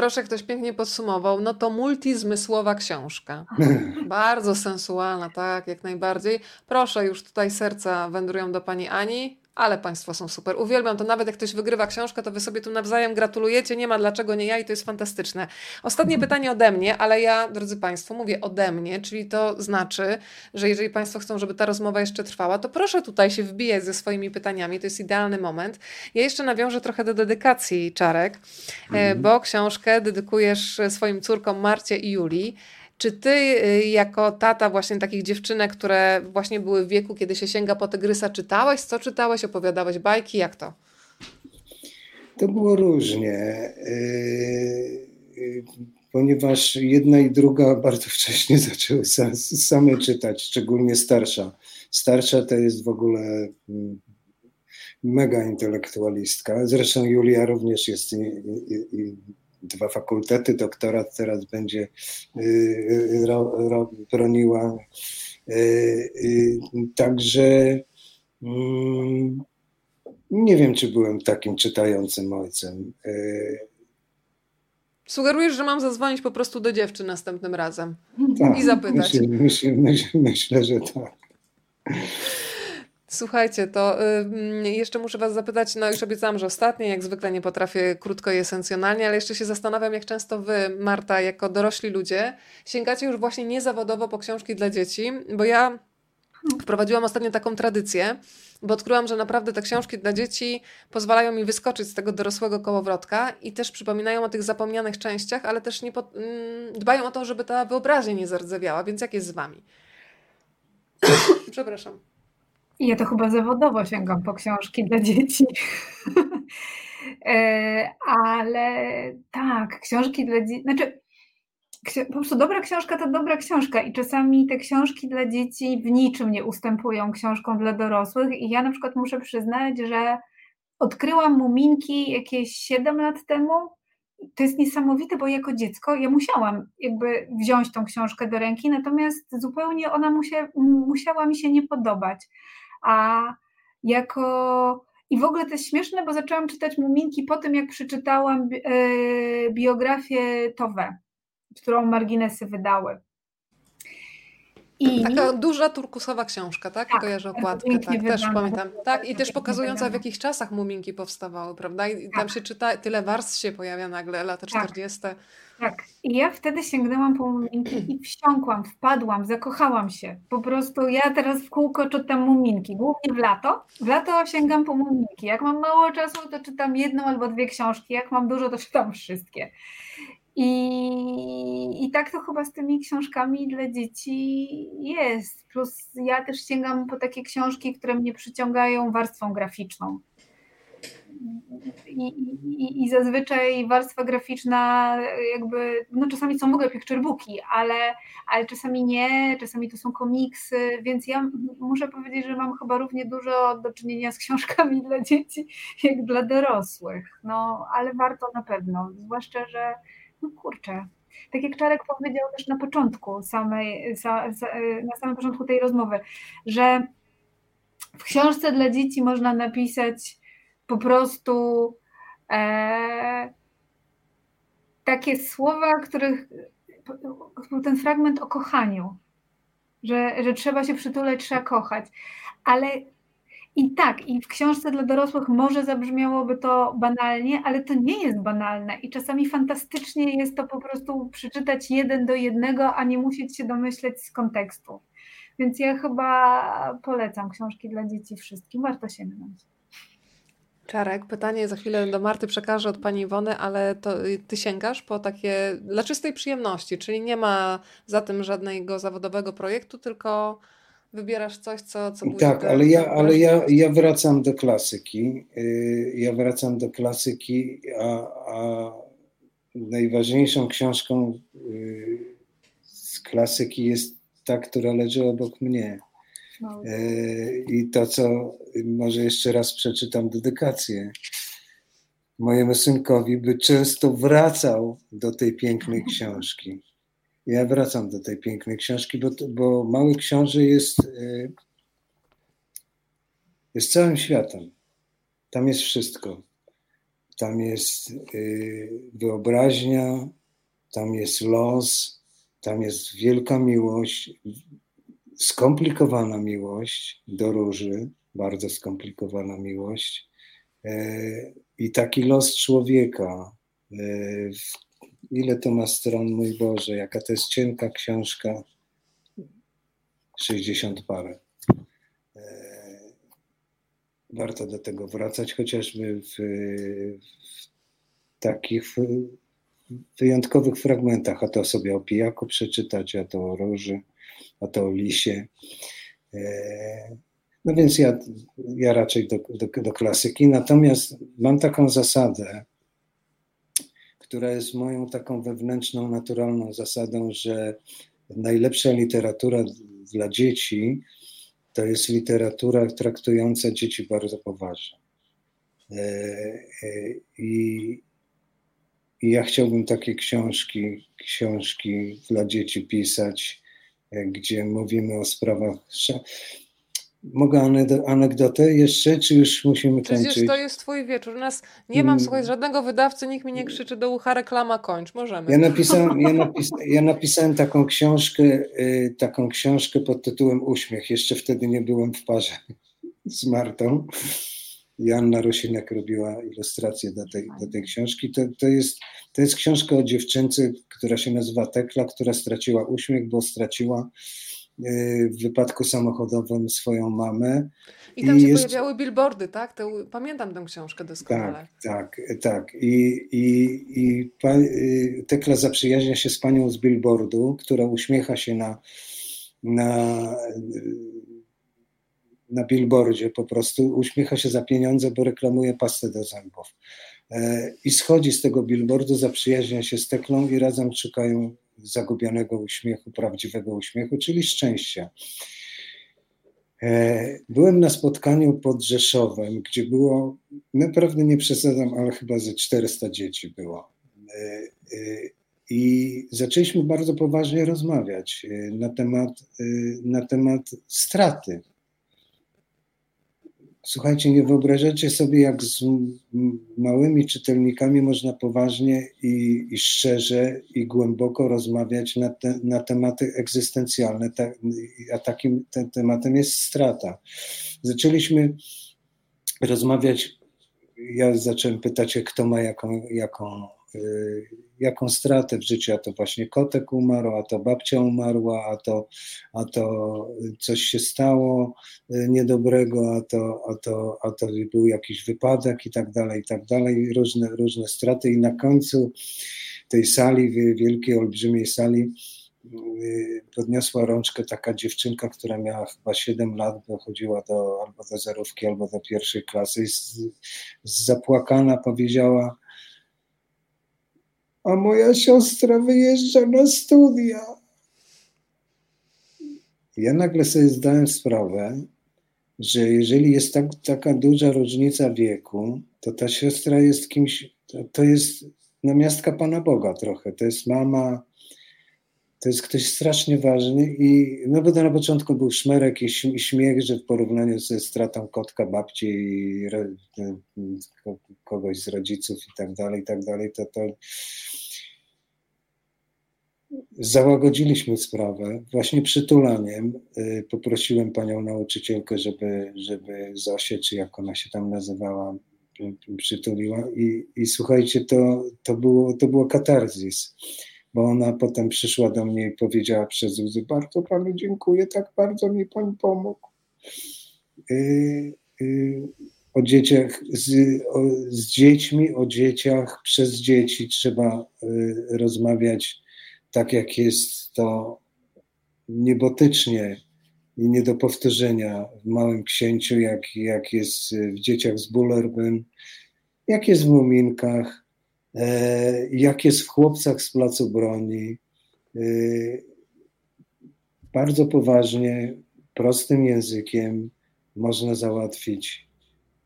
Proszę, ktoś pięknie podsumował. No to multizmysłowa książka. Bardzo sensualna, tak, jak najbardziej. Proszę, już tutaj serca wędrują do pani Ani. Ale Państwo są super. Uwielbiam to. Nawet jak ktoś wygrywa książkę, to Wy sobie tu nawzajem gratulujecie. Nie ma dlaczego nie ja i to jest fantastyczne. Ostatnie mhm. pytanie ode mnie, ale ja, drodzy Państwo, mówię ode mnie, czyli to znaczy, że jeżeli Państwo chcą, żeby ta rozmowa jeszcze trwała, to proszę tutaj się wbijać ze swoimi pytaniami. To jest idealny moment. Ja jeszcze nawiążę trochę do dedykacji, Czarek, e, mhm. bo książkę dedykujesz swoim córkom Marcie i Julii. Czy ty, y, jako tata właśnie takich dziewczynek, które właśnie były w wieku, kiedy się sięga po tygrysa, czytałeś? Co czytałeś? Opowiadałeś bajki? Jak to? To było różnie, y, y, ponieważ jedna i druga bardzo wcześnie zaczęły same czytać, szczególnie starsza. Starsza to jest w ogóle mm, mega intelektualistka. Zresztą Julia również jest dwa fakultety, doktorat teraz będzie y, y, ro, ro, broniła. Y, także mm, nie wiem, czy byłem takim czytającym ojcem. Sugerujesz, że mam zadzwonić po prostu do dziewczyn następnym razem tak, i zapytać. Myślę, myślę, myślę, myślę że tak. Słuchajcie, to y, jeszcze muszę Was zapytać, no już obiecałam, że ostatnie, jak zwykle nie potrafię krótko i esencjonalnie, ale jeszcze się zastanawiam, jak często Wy, Marta, jako dorośli ludzie, sięgacie już właśnie niezawodowo po książki dla dzieci, bo ja wprowadziłam ostatnio taką tradycję, bo odkryłam, że naprawdę te książki dla dzieci pozwalają mi wyskoczyć z tego dorosłego kołowrotka i też przypominają o tych zapomnianych częściach, ale też nie po, dbają o to, żeby ta wyobraźnia nie zardzewiała, więc jak jest z Wami? Przepraszam. Ja to chyba zawodowo sięgam po książki dla dzieci. E, ale tak, książki dla dzieci. Znaczy, po prostu dobra książka to dobra książka i czasami te książki dla dzieci w niczym nie ustępują książkom dla dorosłych. I ja na przykład muszę przyznać, że odkryłam muminki jakieś 7 lat temu. To jest niesamowite, bo jako dziecko ja musiałam jakby wziąć tą książkę do ręki, natomiast zupełnie ona musia, musiała mi się nie podobać a jako. I w ogóle to jest śmieszne, bo zaczęłam czytać Muminki po tym, jak przeczytałam e, biografię Towe, którą marginesy wydały. I... Taka duża turkusowa książka, tak? tak Kojarzę okładkę, tak, też pamiętam. Tak, i też pokazująca w jakich czasach muminki powstawały, prawda? I tam tak. się czyta, tyle warstw się pojawia nagle, lata 40. Tak. tak. I ja wtedy sięgnęłam po muminki i wsiąkłam, wpadłam, zakochałam się. Po prostu ja teraz w kółko czytam muminki, głównie w lato. W lato sięgam po muminki. Jak mam mało czasu, to czytam jedną albo dwie książki. Jak mam dużo, to czytam wszystkie. I, I tak to chyba z tymi książkami dla dzieci jest. Plus ja też sięgam po takie książki, które mnie przyciągają warstwą graficzną. I, i, i zazwyczaj warstwa graficzna jakby, no czasami są w ogóle picturebooki, ale, ale czasami nie, czasami to są komiksy, więc ja muszę powiedzieć, że mam chyba równie dużo do czynienia z książkami dla dzieci, jak dla dorosłych. No, ale warto na pewno, zwłaszcza, że no kurczę, tak jak Czarek powiedział też na początku samej, na samym początku tej rozmowy, że w książce dla dzieci można napisać po prostu e, takie słowa, których ten fragment o kochaniu, że, że trzeba się przytulać, trzeba kochać, ale i tak, i w książce dla dorosłych może zabrzmiałoby to banalnie, ale to nie jest banalne i czasami fantastycznie jest to po prostu przeczytać jeden do jednego, a nie musieć się domyśleć z kontekstu. Więc ja chyba polecam książki dla dzieci wszystkim, warto sięgnąć. Czarek, pytanie za chwilę do Marty przekażę od pani Iwony, ale to ty sięgasz po takie dla czystej przyjemności, czyli nie ma za tym żadnego zawodowego projektu, tylko wybierasz coś, co, co Tak, ale ja, ale ja, ja wracam do klasyki. Y, ja wracam do klasyki, a, a najważniejszą książką y, z klasyki jest ta, która leży obok mnie. E, I to, co może jeszcze raz przeczytam dedykację mojemu synkowi, by często wracał do tej pięknej książki. Ja wracam do tej pięknej książki, bo, bo Mały Książę jest, e, jest całym światem. Tam jest wszystko. Tam jest e, wyobraźnia, tam jest los, tam jest wielka miłość, skomplikowana miłość do róży, bardzo skomplikowana miłość e, i taki los człowieka. Ile to ma stron, mój Boże, jaka to jest cienka książka, 60 parę. E, warto do tego wracać, chociażby w, w takich wyjątkowych fragmentach, a to sobie o pijaku przeczytać, a to o róży a to o lisie. E, no więc ja, ja raczej do, do, do klasyki. Natomiast mam taką zasadę, która jest moją taką wewnętrzną, naturalną zasadą, że najlepsza literatura dla dzieci to jest literatura traktująca dzieci bardzo poważnie. E, e, I, I ja chciałbym takie książki, książki dla dzieci pisać, gdzie mówimy o sprawach. Mogę anegdotę jeszcze, czy już musimy kończyć? Przecież to jest twój wieczór. Nas nie mam, mm. słuchaj, żadnego wydawcy, nikt mi nie krzyczy do ucha, reklama kończ, możemy. Ja napisałem, ja ja napisałem taką książkę, y, taką książkę pod tytułem Uśmiech. Jeszcze wtedy nie byłem w parze z Martą. Joanna Rosinek robiła ilustrację do tej, do tej książki. To, to, jest, to jest książka o dziewczynce, która się nazywa Tekla, która straciła uśmiech, bo straciła w wypadku samochodowym swoją mamę. I tam I się jest... pojawiały billboardy, tak? To, pamiętam tę książkę doskonale. Tak, tak, tak. I, i, i pa, y, Tekla zaprzyjaźnia się z panią z billboardu, która uśmiecha się na, na na billboardzie po prostu uśmiecha się za pieniądze, bo reklamuje pastę do zębów. E, I schodzi z tego billboardu, zaprzyjaźnia się z Teklą i razem szukają zagubionego uśmiechu, prawdziwego uśmiechu, czyli szczęścia. E, byłem na spotkaniu pod Rzeszowem, gdzie było, naprawdę nie przesadzam, ale chyba ze 400 dzieci było. E, I zaczęliśmy bardzo poważnie rozmawiać na temat, na temat straty Słuchajcie, nie wyobrażacie sobie, jak z małymi czytelnikami można poważnie i, i szczerze i głęboko rozmawiać na, te, na tematy egzystencjalne, a takim te, tematem jest strata. Zaczęliśmy rozmawiać, ja zacząłem pytać, kto ma jaką, jaką jaką stratę w życiu, a to właśnie kotek umarł, a to babcia umarła, a to, a to coś się stało y, niedobrego, a to, a to, a to był jakiś wypadek i tak dalej, i tak dalej, różne, różne straty. I na końcu tej sali, wielkiej, olbrzymiej sali, y, podniosła rączkę taka dziewczynka, która miała chyba 7 lat, bo chodziła do, albo do zerówki, albo do pierwszej klasy i z zapłakana powiedziała, a moja siostra wyjeżdża na studia. Ja nagle sobie zdałem sprawę, że jeżeli jest tak, taka duża różnica wieku, to ta siostra jest kimś, to, to jest namiastka Pana Boga trochę. To jest mama, to jest ktoś strasznie ważny i no bo to na początku był szmerek i śmiech, że w porównaniu ze stratą kotka, babci i kogoś z rodziców i tak dalej, i tak dalej, to, to załagodziliśmy sprawę. Właśnie przytulaniem y, poprosiłem panią nauczycielkę, żeby, żeby Zosię, czy jak ona się tam nazywała, przytuliła i, i słuchajcie, to, to, było, to było katarzis, bo ona potem przyszła do mnie i powiedziała przez łzy, bardzo panu dziękuję, tak bardzo mi pan pomógł. Yy, yy, o dzieciach, z, o, z dziećmi, o dzieciach, przez dzieci trzeba y, rozmawiać tak, jak jest to niebotycznie i nie do powtórzenia w Małym Księciu, jak, jak jest w Dzieciach z Bullerbyn, jak jest w Muminkach, jak jest w Chłopcach z Placu Broni. E, bardzo poważnie, prostym językiem można załatwić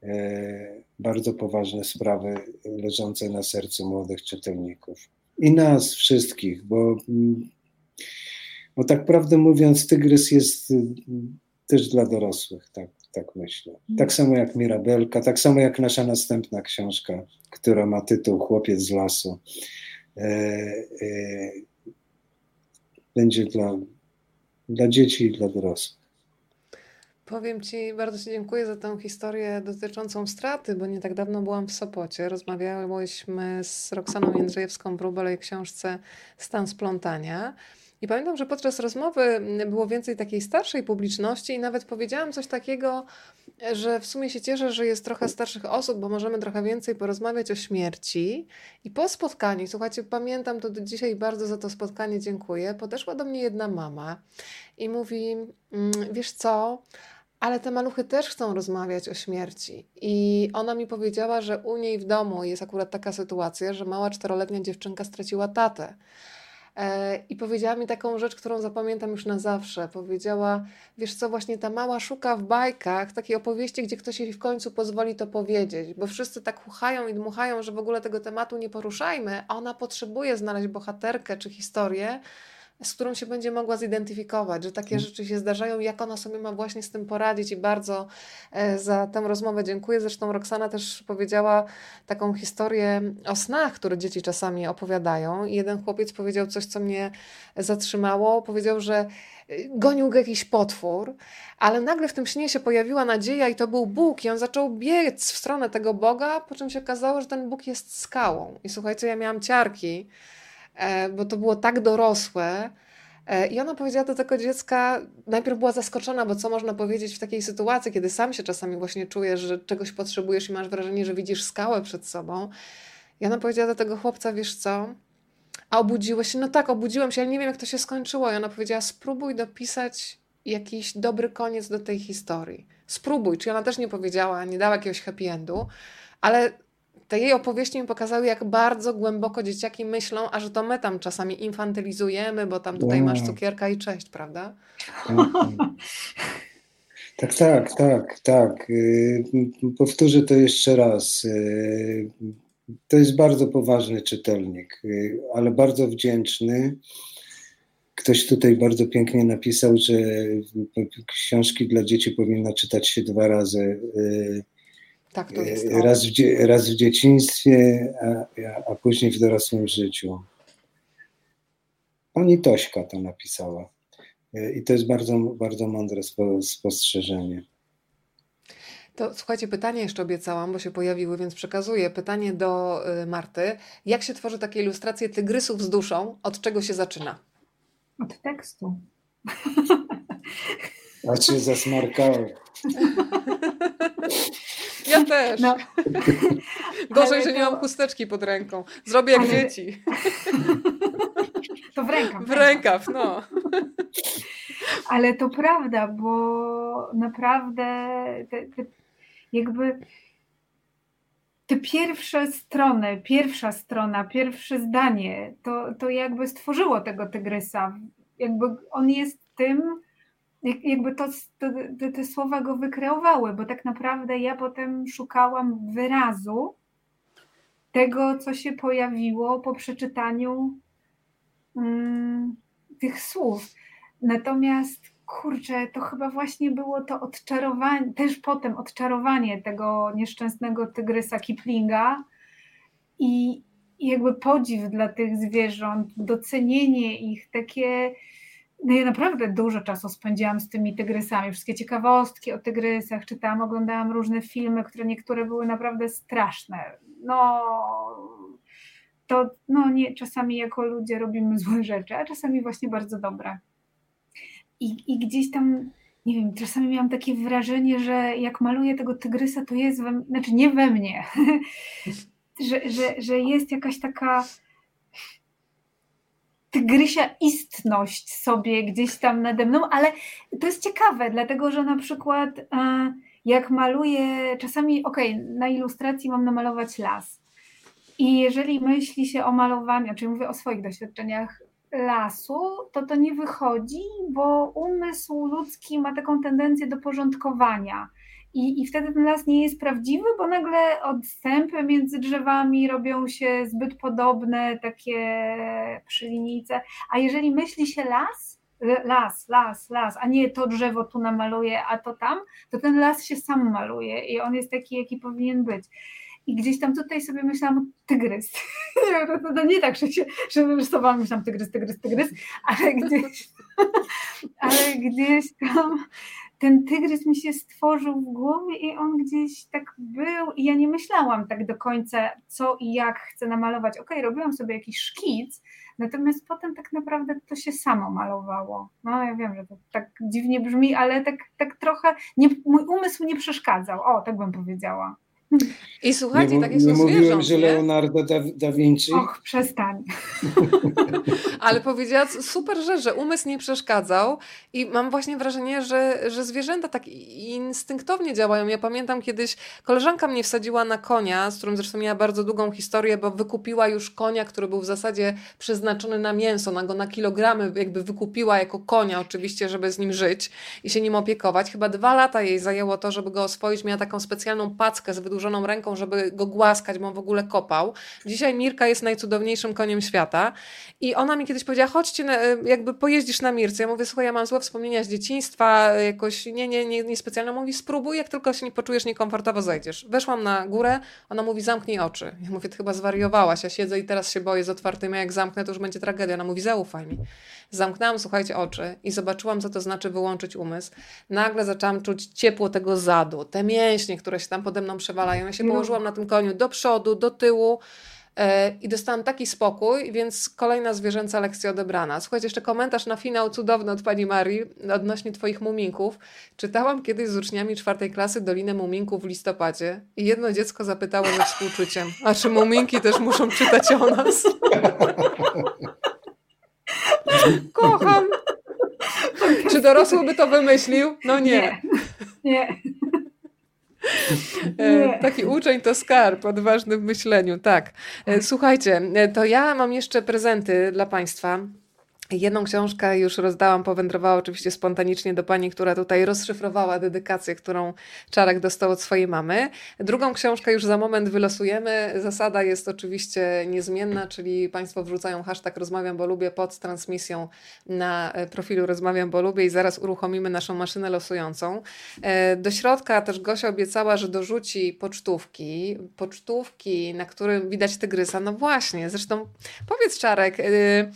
e, bardzo poważne sprawy leżące na sercu młodych czytelników. I nas wszystkich, bo mm, bo tak prawdę mówiąc, Tygrys jest y, też dla dorosłych, tak, tak myślę. Tak samo jak Mirabelka, tak samo jak nasza następna książka, która ma tytuł Chłopiec z lasu. E, e, będzie dla, dla dzieci i dla dorosłych. Powiem Ci, bardzo Ci dziękuję za tę historię dotyczącą straty, bo nie tak dawno byłam w Sopocie. Rozmawiałyśmy z Roxaną Jędrzejewską w Rubelej książce Stan splątania. I pamiętam, że podczas rozmowy było więcej takiej starszej publiczności i nawet powiedziałam coś takiego, że w sumie się cieszę, że jest trochę starszych osób, bo możemy trochę więcej porozmawiać o śmierci. I po spotkaniu, słuchajcie, pamiętam to do dzisiaj bardzo za to spotkanie dziękuję. Podeszła do mnie jedna mama i mówi: mm, Wiesz co? ale te maluchy też chcą rozmawiać o śmierci. I ona mi powiedziała, że u niej w domu jest akurat taka sytuacja, że mała czteroletnia dziewczynka straciła tatę. E, I powiedziała mi taką rzecz, którą zapamiętam już na zawsze. Powiedziała, wiesz co, właśnie ta mała szuka w bajkach takiej opowieści, gdzie ktoś jej w końcu pozwoli to powiedzieć, bo wszyscy tak chuchają i dmuchają, że w ogóle tego tematu nie poruszajmy, a ona potrzebuje znaleźć bohaterkę czy historię, z którą się będzie mogła zidentyfikować, że takie mhm. rzeczy się zdarzają, jak ona sobie ma właśnie z tym poradzić i bardzo e, za tę rozmowę dziękuję. Zresztą Roxana też powiedziała taką historię o snach, które dzieci czasami opowiadają. I jeden chłopiec powiedział coś, co mnie zatrzymało. Powiedział, że e, gonił go jakiś potwór, ale nagle w tym śnie się pojawiła nadzieja i to był Bóg i on zaczął biec w stronę tego Boga, po czym się okazało, że ten Bóg jest skałą. I słuchajcie, ja miałam ciarki, bo to było tak dorosłe. E, I ona powiedziała do tego dziecka, najpierw była zaskoczona, bo co można powiedzieć w takiej sytuacji, kiedy sam się czasami właśnie czujesz, że czegoś potrzebujesz i masz wrażenie, że widzisz skałę przed sobą. I ona powiedziała do tego chłopca, wiesz co? A obudziłeś się? No tak, obudziłem się, ale nie wiem, jak to się skończyło. I ona powiedziała, spróbuj dopisać jakiś dobry koniec do tej historii. Spróbuj. Czyli ona też nie powiedziała, nie dała jakiegoś happy endu, ale te jej opowieści mi pokazały, jak bardzo głęboko dzieciaki myślą, a że to my tam czasami infantylizujemy, bo tam tutaj masz cukierka i cześć, prawda? Tak, tak, tak, tak. Y, powtórzę to jeszcze raz. Y, to jest bardzo poważny czytelnik, y, ale bardzo wdzięczny. Ktoś tutaj bardzo pięknie napisał, że książki dla dzieci powinno czytać się dwa razy tak to jest. E, raz w, raz w dzieciństwie, a, a później w dorosłym życiu. Pani Tośka to napisała. E, I to jest bardzo, bardzo mądre spostrzeżenie. To słuchajcie, pytanie jeszcze obiecałam, bo się pojawiły, więc przekazuję pytanie do y, Marty. Jak się tworzy takie ilustracje tygrysów z duszą? Od czego się zaczyna? Od tekstu. A się zasmarkałem. Ja też. No. Gorzej, że nie mam chusteczki pod ręką. Zrobię jak Ale... dzieci. To w rękaw. W rękaw, no. Ale to prawda, bo naprawdę te, te, jakby te pierwsze strony, pierwsza strona, pierwsze zdanie, to, to jakby stworzyło tego tygrysa. Jakby on jest tym, jakby to, to, te słowa go wykreowały, bo tak naprawdę ja potem szukałam wyrazu tego, co się pojawiło po przeczytaniu mm, tych słów. Natomiast kurczę, to chyba właśnie było to odczarowanie, też potem odczarowanie tego nieszczęsnego tygrysa Kiplinga i, i jakby podziw dla tych zwierząt, docenienie ich, takie no ja naprawdę dużo czasu spędziłam z tymi tygrysami, wszystkie ciekawostki o tygrysach, czytałam, oglądałam różne filmy, które niektóre były naprawdę straszne. No, to no nie, czasami jako ludzie robimy złe rzeczy, a czasami właśnie bardzo dobre. I, i gdzieś tam nie wiem, czasami miałam takie wrażenie, że jak maluję tego tygrysa, to jest we, znaczy nie we mnie, że, że, że jest jakaś taka tygrysia istność sobie gdzieś tam nade mną, ale to jest ciekawe, dlatego że na przykład e, jak maluję, czasami, okej, okay, na ilustracji mam namalować las. I jeżeli myśli się o malowaniu, czyli mówię o swoich doświadczeniach lasu, to to nie wychodzi, bo umysł ludzki ma taką tendencję do porządkowania. I, I wtedy ten las nie jest prawdziwy, bo nagle odstępy między drzewami robią się zbyt podobne, takie przy linijce. A jeżeli myśli się las, las, las, las, a nie to drzewo tu namaluje, a to tam, to ten las się sam maluje i on jest taki, jaki powinien być. I gdzieś tam tutaj sobie myślałam, tygrys. to nie tak, że się że rysowałam, myślałam tygrys, tygrys, tygrys, ale gdzieś, ale gdzieś tam ten tygrys mi się stworzył w głowie i on gdzieś tak był i ja nie myślałam tak do końca, co i jak chcę namalować. Okej, okay, robiłam sobie jakiś szkic, natomiast potem tak naprawdę to się samo malowało. No ja wiem, że to tak dziwnie brzmi, ale tak, tak trochę nie, mój umysł nie przeszkadzał. O, tak bym powiedziała. I słuchajcie, nie, takie są nie zwierząt, mówiłem, że Leonardo da, da Vinci. Och, przestań. Ale powiedziała super rzecz, że umysł nie przeszkadzał i mam właśnie wrażenie, że, że zwierzęta tak instynktownie działają. Ja pamiętam kiedyś, koleżanka mnie wsadziła na konia, z którym zresztą miała bardzo długą historię, bo wykupiła już konia, który był w zasadzie przeznaczony na mięso, ona go na kilogramy jakby wykupiła jako konia oczywiście, żeby z nim żyć i się nim opiekować. Chyba dwa lata jej zajęło to, żeby go oswoić. Miała taką specjalną packę z wydłużoną ręką, żeby go głaskać, bo on w ogóle kopał. Dzisiaj Mirka jest najcudowniejszym koniem świata i ona mi kiedyś powiedziała, chodźcie, na, jakby pojeździsz na Mirce. Ja mówię, słuchaj, ja mam złe wspomnienia z dzieciństwa, jakoś nie, nie, nie, nie specjalnie. Mówi, spróbuj, jak tylko się nie poczujesz niekomfortowo, zejdziesz. Weszłam na górę, ona mówi, zamknij oczy. Ja mówię, ty chyba zwariowałaś, ja siedzę i teraz się boję z otwartymi, jak zamknę, to już będzie tragedia. Ona mówi, zaufaj mi. Zamknęłam, słuchajcie, oczy i zobaczyłam, co to znaczy wyłączyć umysł. Nagle zaczęłam czuć ciepło tego zadu, te mięśnie, które się tam pode mną Ja się położyłam na tym koniu do przodu, do tyłu. E, I dostałam taki spokój, więc kolejna zwierzęca lekcja odebrana. Słuchajcie, jeszcze komentarz na finał cudowny od pani Marii odnośnie Twoich muminków. Czytałam kiedyś z uczniami czwartej klasy Dolinę Muminków w listopadzie i jedno dziecko zapytało ze współczuciem, a czy muminki też muszą czytać o nas? Kocham. Czy dorosły by to wymyślił? No nie. Nie. nie. E, taki uczeń to skarb, odważny w myśleniu, tak. E, słuchajcie, e, to ja mam jeszcze prezenty dla Państwa. Jedną książkę już rozdałam, powędrowała oczywiście spontanicznie do pani, która tutaj rozszyfrowała dedykację, którą Czarek dostał od swojej mamy. Drugą książkę już za moment wylosujemy. Zasada jest oczywiście niezmienna, czyli Państwo wrzucają hashtag rozmawiam, bo lubię pod transmisją na profilu rozmawiam, bo lubię i zaraz uruchomimy naszą maszynę losującą. E, do środka też Gosia obiecała, że dorzuci pocztówki. Pocztówki, na którym widać tygrysa. No właśnie, zresztą powiedz Czarek, y,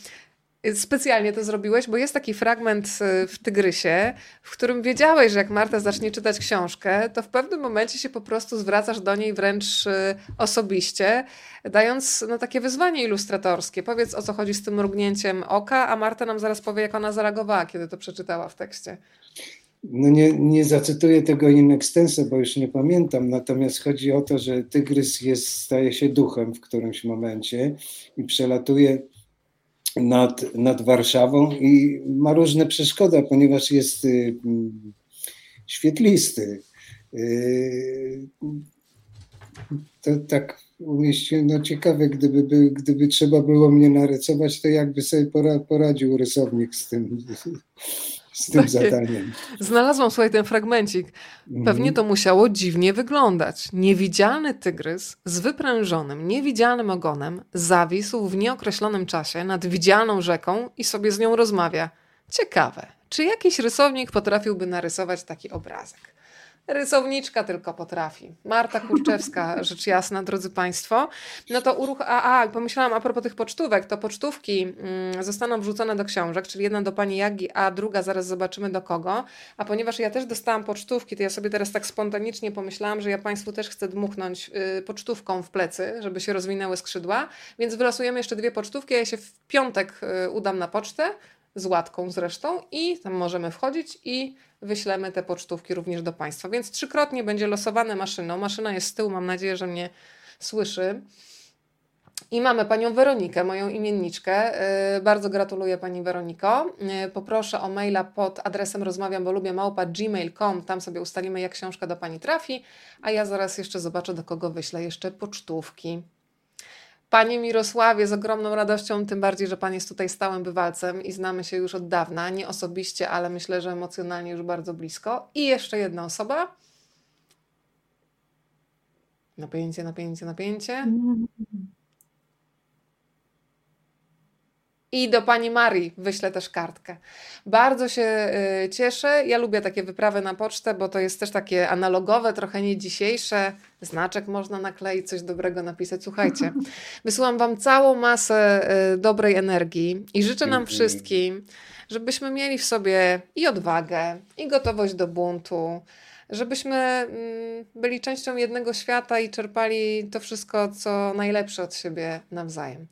Specjalnie to zrobiłeś, bo jest taki fragment y, w Tygrysie, w którym wiedziałeś, że jak Marta zacznie czytać książkę, to w pewnym momencie się po prostu zwracasz do niej wręcz y, osobiście, dając no, takie wyzwanie ilustratorskie. Powiedz o co chodzi z tym mrugnięciem oka, a Marta nam zaraz powie, jak ona zareagowała, kiedy to przeczytała w tekście. No nie, nie zacytuję tego in extenso, bo już nie pamiętam, natomiast chodzi o to, że tygrys jest, staje się duchem w którymś momencie i przelatuje nad, nad Warszawą i ma różne przeszkody, ponieważ jest y, świetlisty. Y, to tak umieściłem, no ciekawe, gdyby, by, gdyby trzeba było mnie narysować, to jakby sobie poradził rysownik z tym z tym zadaniem. Znalazłam sobie ten fragmencik. Pewnie mhm. to musiało dziwnie wyglądać. Niewidzialny tygrys z wyprężonym, niewidzialnym ogonem zawisł w nieokreślonym czasie nad widzialną rzeką i sobie z nią rozmawia. Ciekawe, czy jakiś rysownik potrafiłby narysować taki obrazek? Rysowniczka tylko potrafi. Marta Kurczewska, rzecz jasna, drodzy Państwo. No to uruch... A, a, pomyślałam a propos tych pocztówek, to pocztówki mm, zostaną wrzucone do książek, czyli jedna do pani Jagi, a druga zaraz zobaczymy do kogo. A ponieważ ja też dostałam pocztówki, to ja sobie teraz tak spontanicznie pomyślałam, że ja Państwu też chcę dmuchnąć y, pocztówką w plecy, żeby się rozwinęły skrzydła, więc wylosujemy jeszcze dwie pocztówki, ja się w piątek y, udam na pocztę, z łatką zresztą i tam możemy wchodzić i wyślemy te pocztówki również do Państwa. Więc trzykrotnie będzie losowane maszyną. Maszyna jest z tyłu, mam nadzieję, że mnie słyszy. I mamy panią Weronikę, moją imienniczkę. Yy, bardzo gratuluję pani Weroniko. Yy, poproszę o maila pod adresem rozmawiam, bo lubię małpa gmail.com. Tam sobie ustalimy, jak książka do pani trafi, a ja zaraz jeszcze zobaczę, do kogo wyślę jeszcze pocztówki. Panie Mirosławie, z ogromną radością, tym bardziej, że Pan jest tutaj stałym bywalcem i znamy się już od dawna, nie osobiście, ale myślę, że emocjonalnie już bardzo blisko. I jeszcze jedna osoba. Napięcie, napięcie, napięcie. I do pani Marii wyślę też kartkę. Bardzo się y, cieszę. Ja lubię takie wyprawy na pocztę, bo to jest też takie analogowe, trochę nie dzisiejsze. Znaczek można nakleić, coś dobrego napisać. Słuchajcie, wysyłam Wam całą masę y, dobrej energii i życzę nam wszystkim, żebyśmy mieli w sobie i odwagę, i gotowość do buntu, żebyśmy mm, byli częścią jednego świata i czerpali to wszystko, co najlepsze od siebie nawzajem.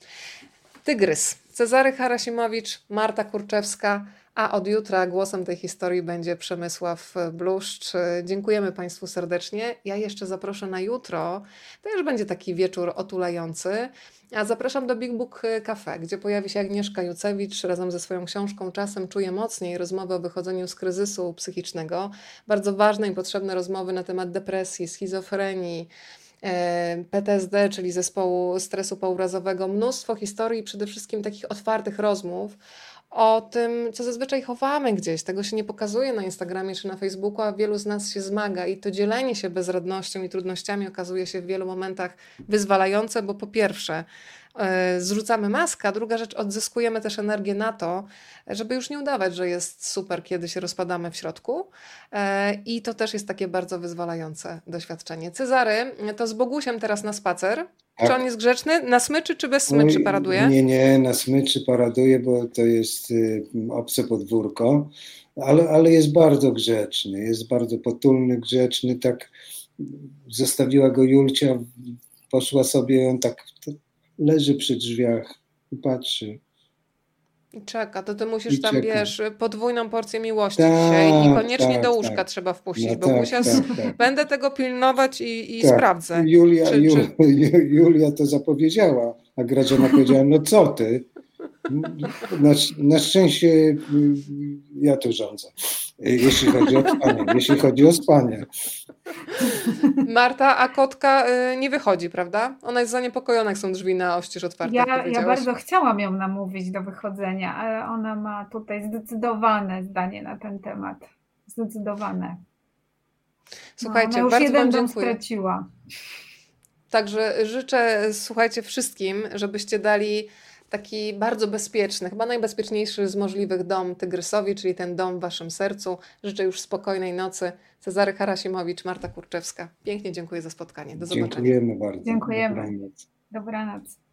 Tygrys. Cezary Harasimowicz, Marta Kurczewska, a od jutra głosem tej historii będzie Przemysław Bluszcz. Dziękujemy Państwu serdecznie. Ja jeszcze zaproszę na jutro. To już będzie taki wieczór otulający. A zapraszam do Big Book Cafe, gdzie pojawi się Agnieszka Jucewicz razem ze swoją książką Czasem czuję mocniej rozmowy o wychodzeniu z kryzysu psychicznego. Bardzo ważne i potrzebne rozmowy na temat depresji, schizofrenii, PTSD, czyli zespołu stresu pourazowego, mnóstwo historii, przede wszystkim takich otwartych rozmów o tym, co zazwyczaj chowamy gdzieś. Tego się nie pokazuje na Instagramie czy na Facebooku, a wielu z nas się zmaga i to dzielenie się bezradnością i trudnościami okazuje się w wielu momentach wyzwalające, bo po pierwsze, E, zrzucamy maskę, a druga rzecz, odzyskujemy też energię na to, żeby już nie udawać, że jest super, kiedy się rozpadamy w środku. E, I to też jest takie bardzo wyzwalające doświadczenie. Cezary, to z Bogusiem teraz na spacer. Tak. Czy on jest grzeczny? Na smyczy czy bez smyczy paraduje? Nie, nie, na smyczy paraduje, bo to jest y, obce podwórko, ale, ale jest bardzo grzeczny, jest bardzo potulny, grzeczny, tak zostawiła go Julcia, poszła sobie, on tak leży przy drzwiach i patrzy. I czeka, to ty musisz I tam, czeka. wiesz, podwójną porcję miłości tak, dzisiaj i koniecznie tak, do łóżka tak. trzeba wpuścić, no, bo tak, musiał, tak, tak. będę tego pilnować i, i tak. sprawdzę. Julia, czy, Ju, Julia to zapowiedziała, a Grażyna powiedziała, no co ty? Na, na szczęście ja tu rządzę, jeśli chodzi o spanie. Jeśli chodzi o spanie. Marta, a kotka y, nie wychodzi, prawda? Ona jest zaniepokojona, jak są drzwi na oścież otwarte. Ja, ja bardzo chciałam ją namówić do wychodzenia, ale ona ma tutaj zdecydowane zdanie na ten temat. Zdecydowane. Słuchajcie, no, bardzo jeden wam dziękuję. straciła. Także życzę, słuchajcie, wszystkim, żebyście dali taki bardzo bezpieczny, chyba najbezpieczniejszy z możliwych dom Tygrysowi, czyli ten dom w waszym sercu. Życzę już spokojnej nocy. Cezary Harasimowicz, Marta Kurczewska. Pięknie dziękuję za spotkanie. Do zobaczenia. Dziękujemy bardzo. Dziękujemy. Dobranoc. Dobranoc.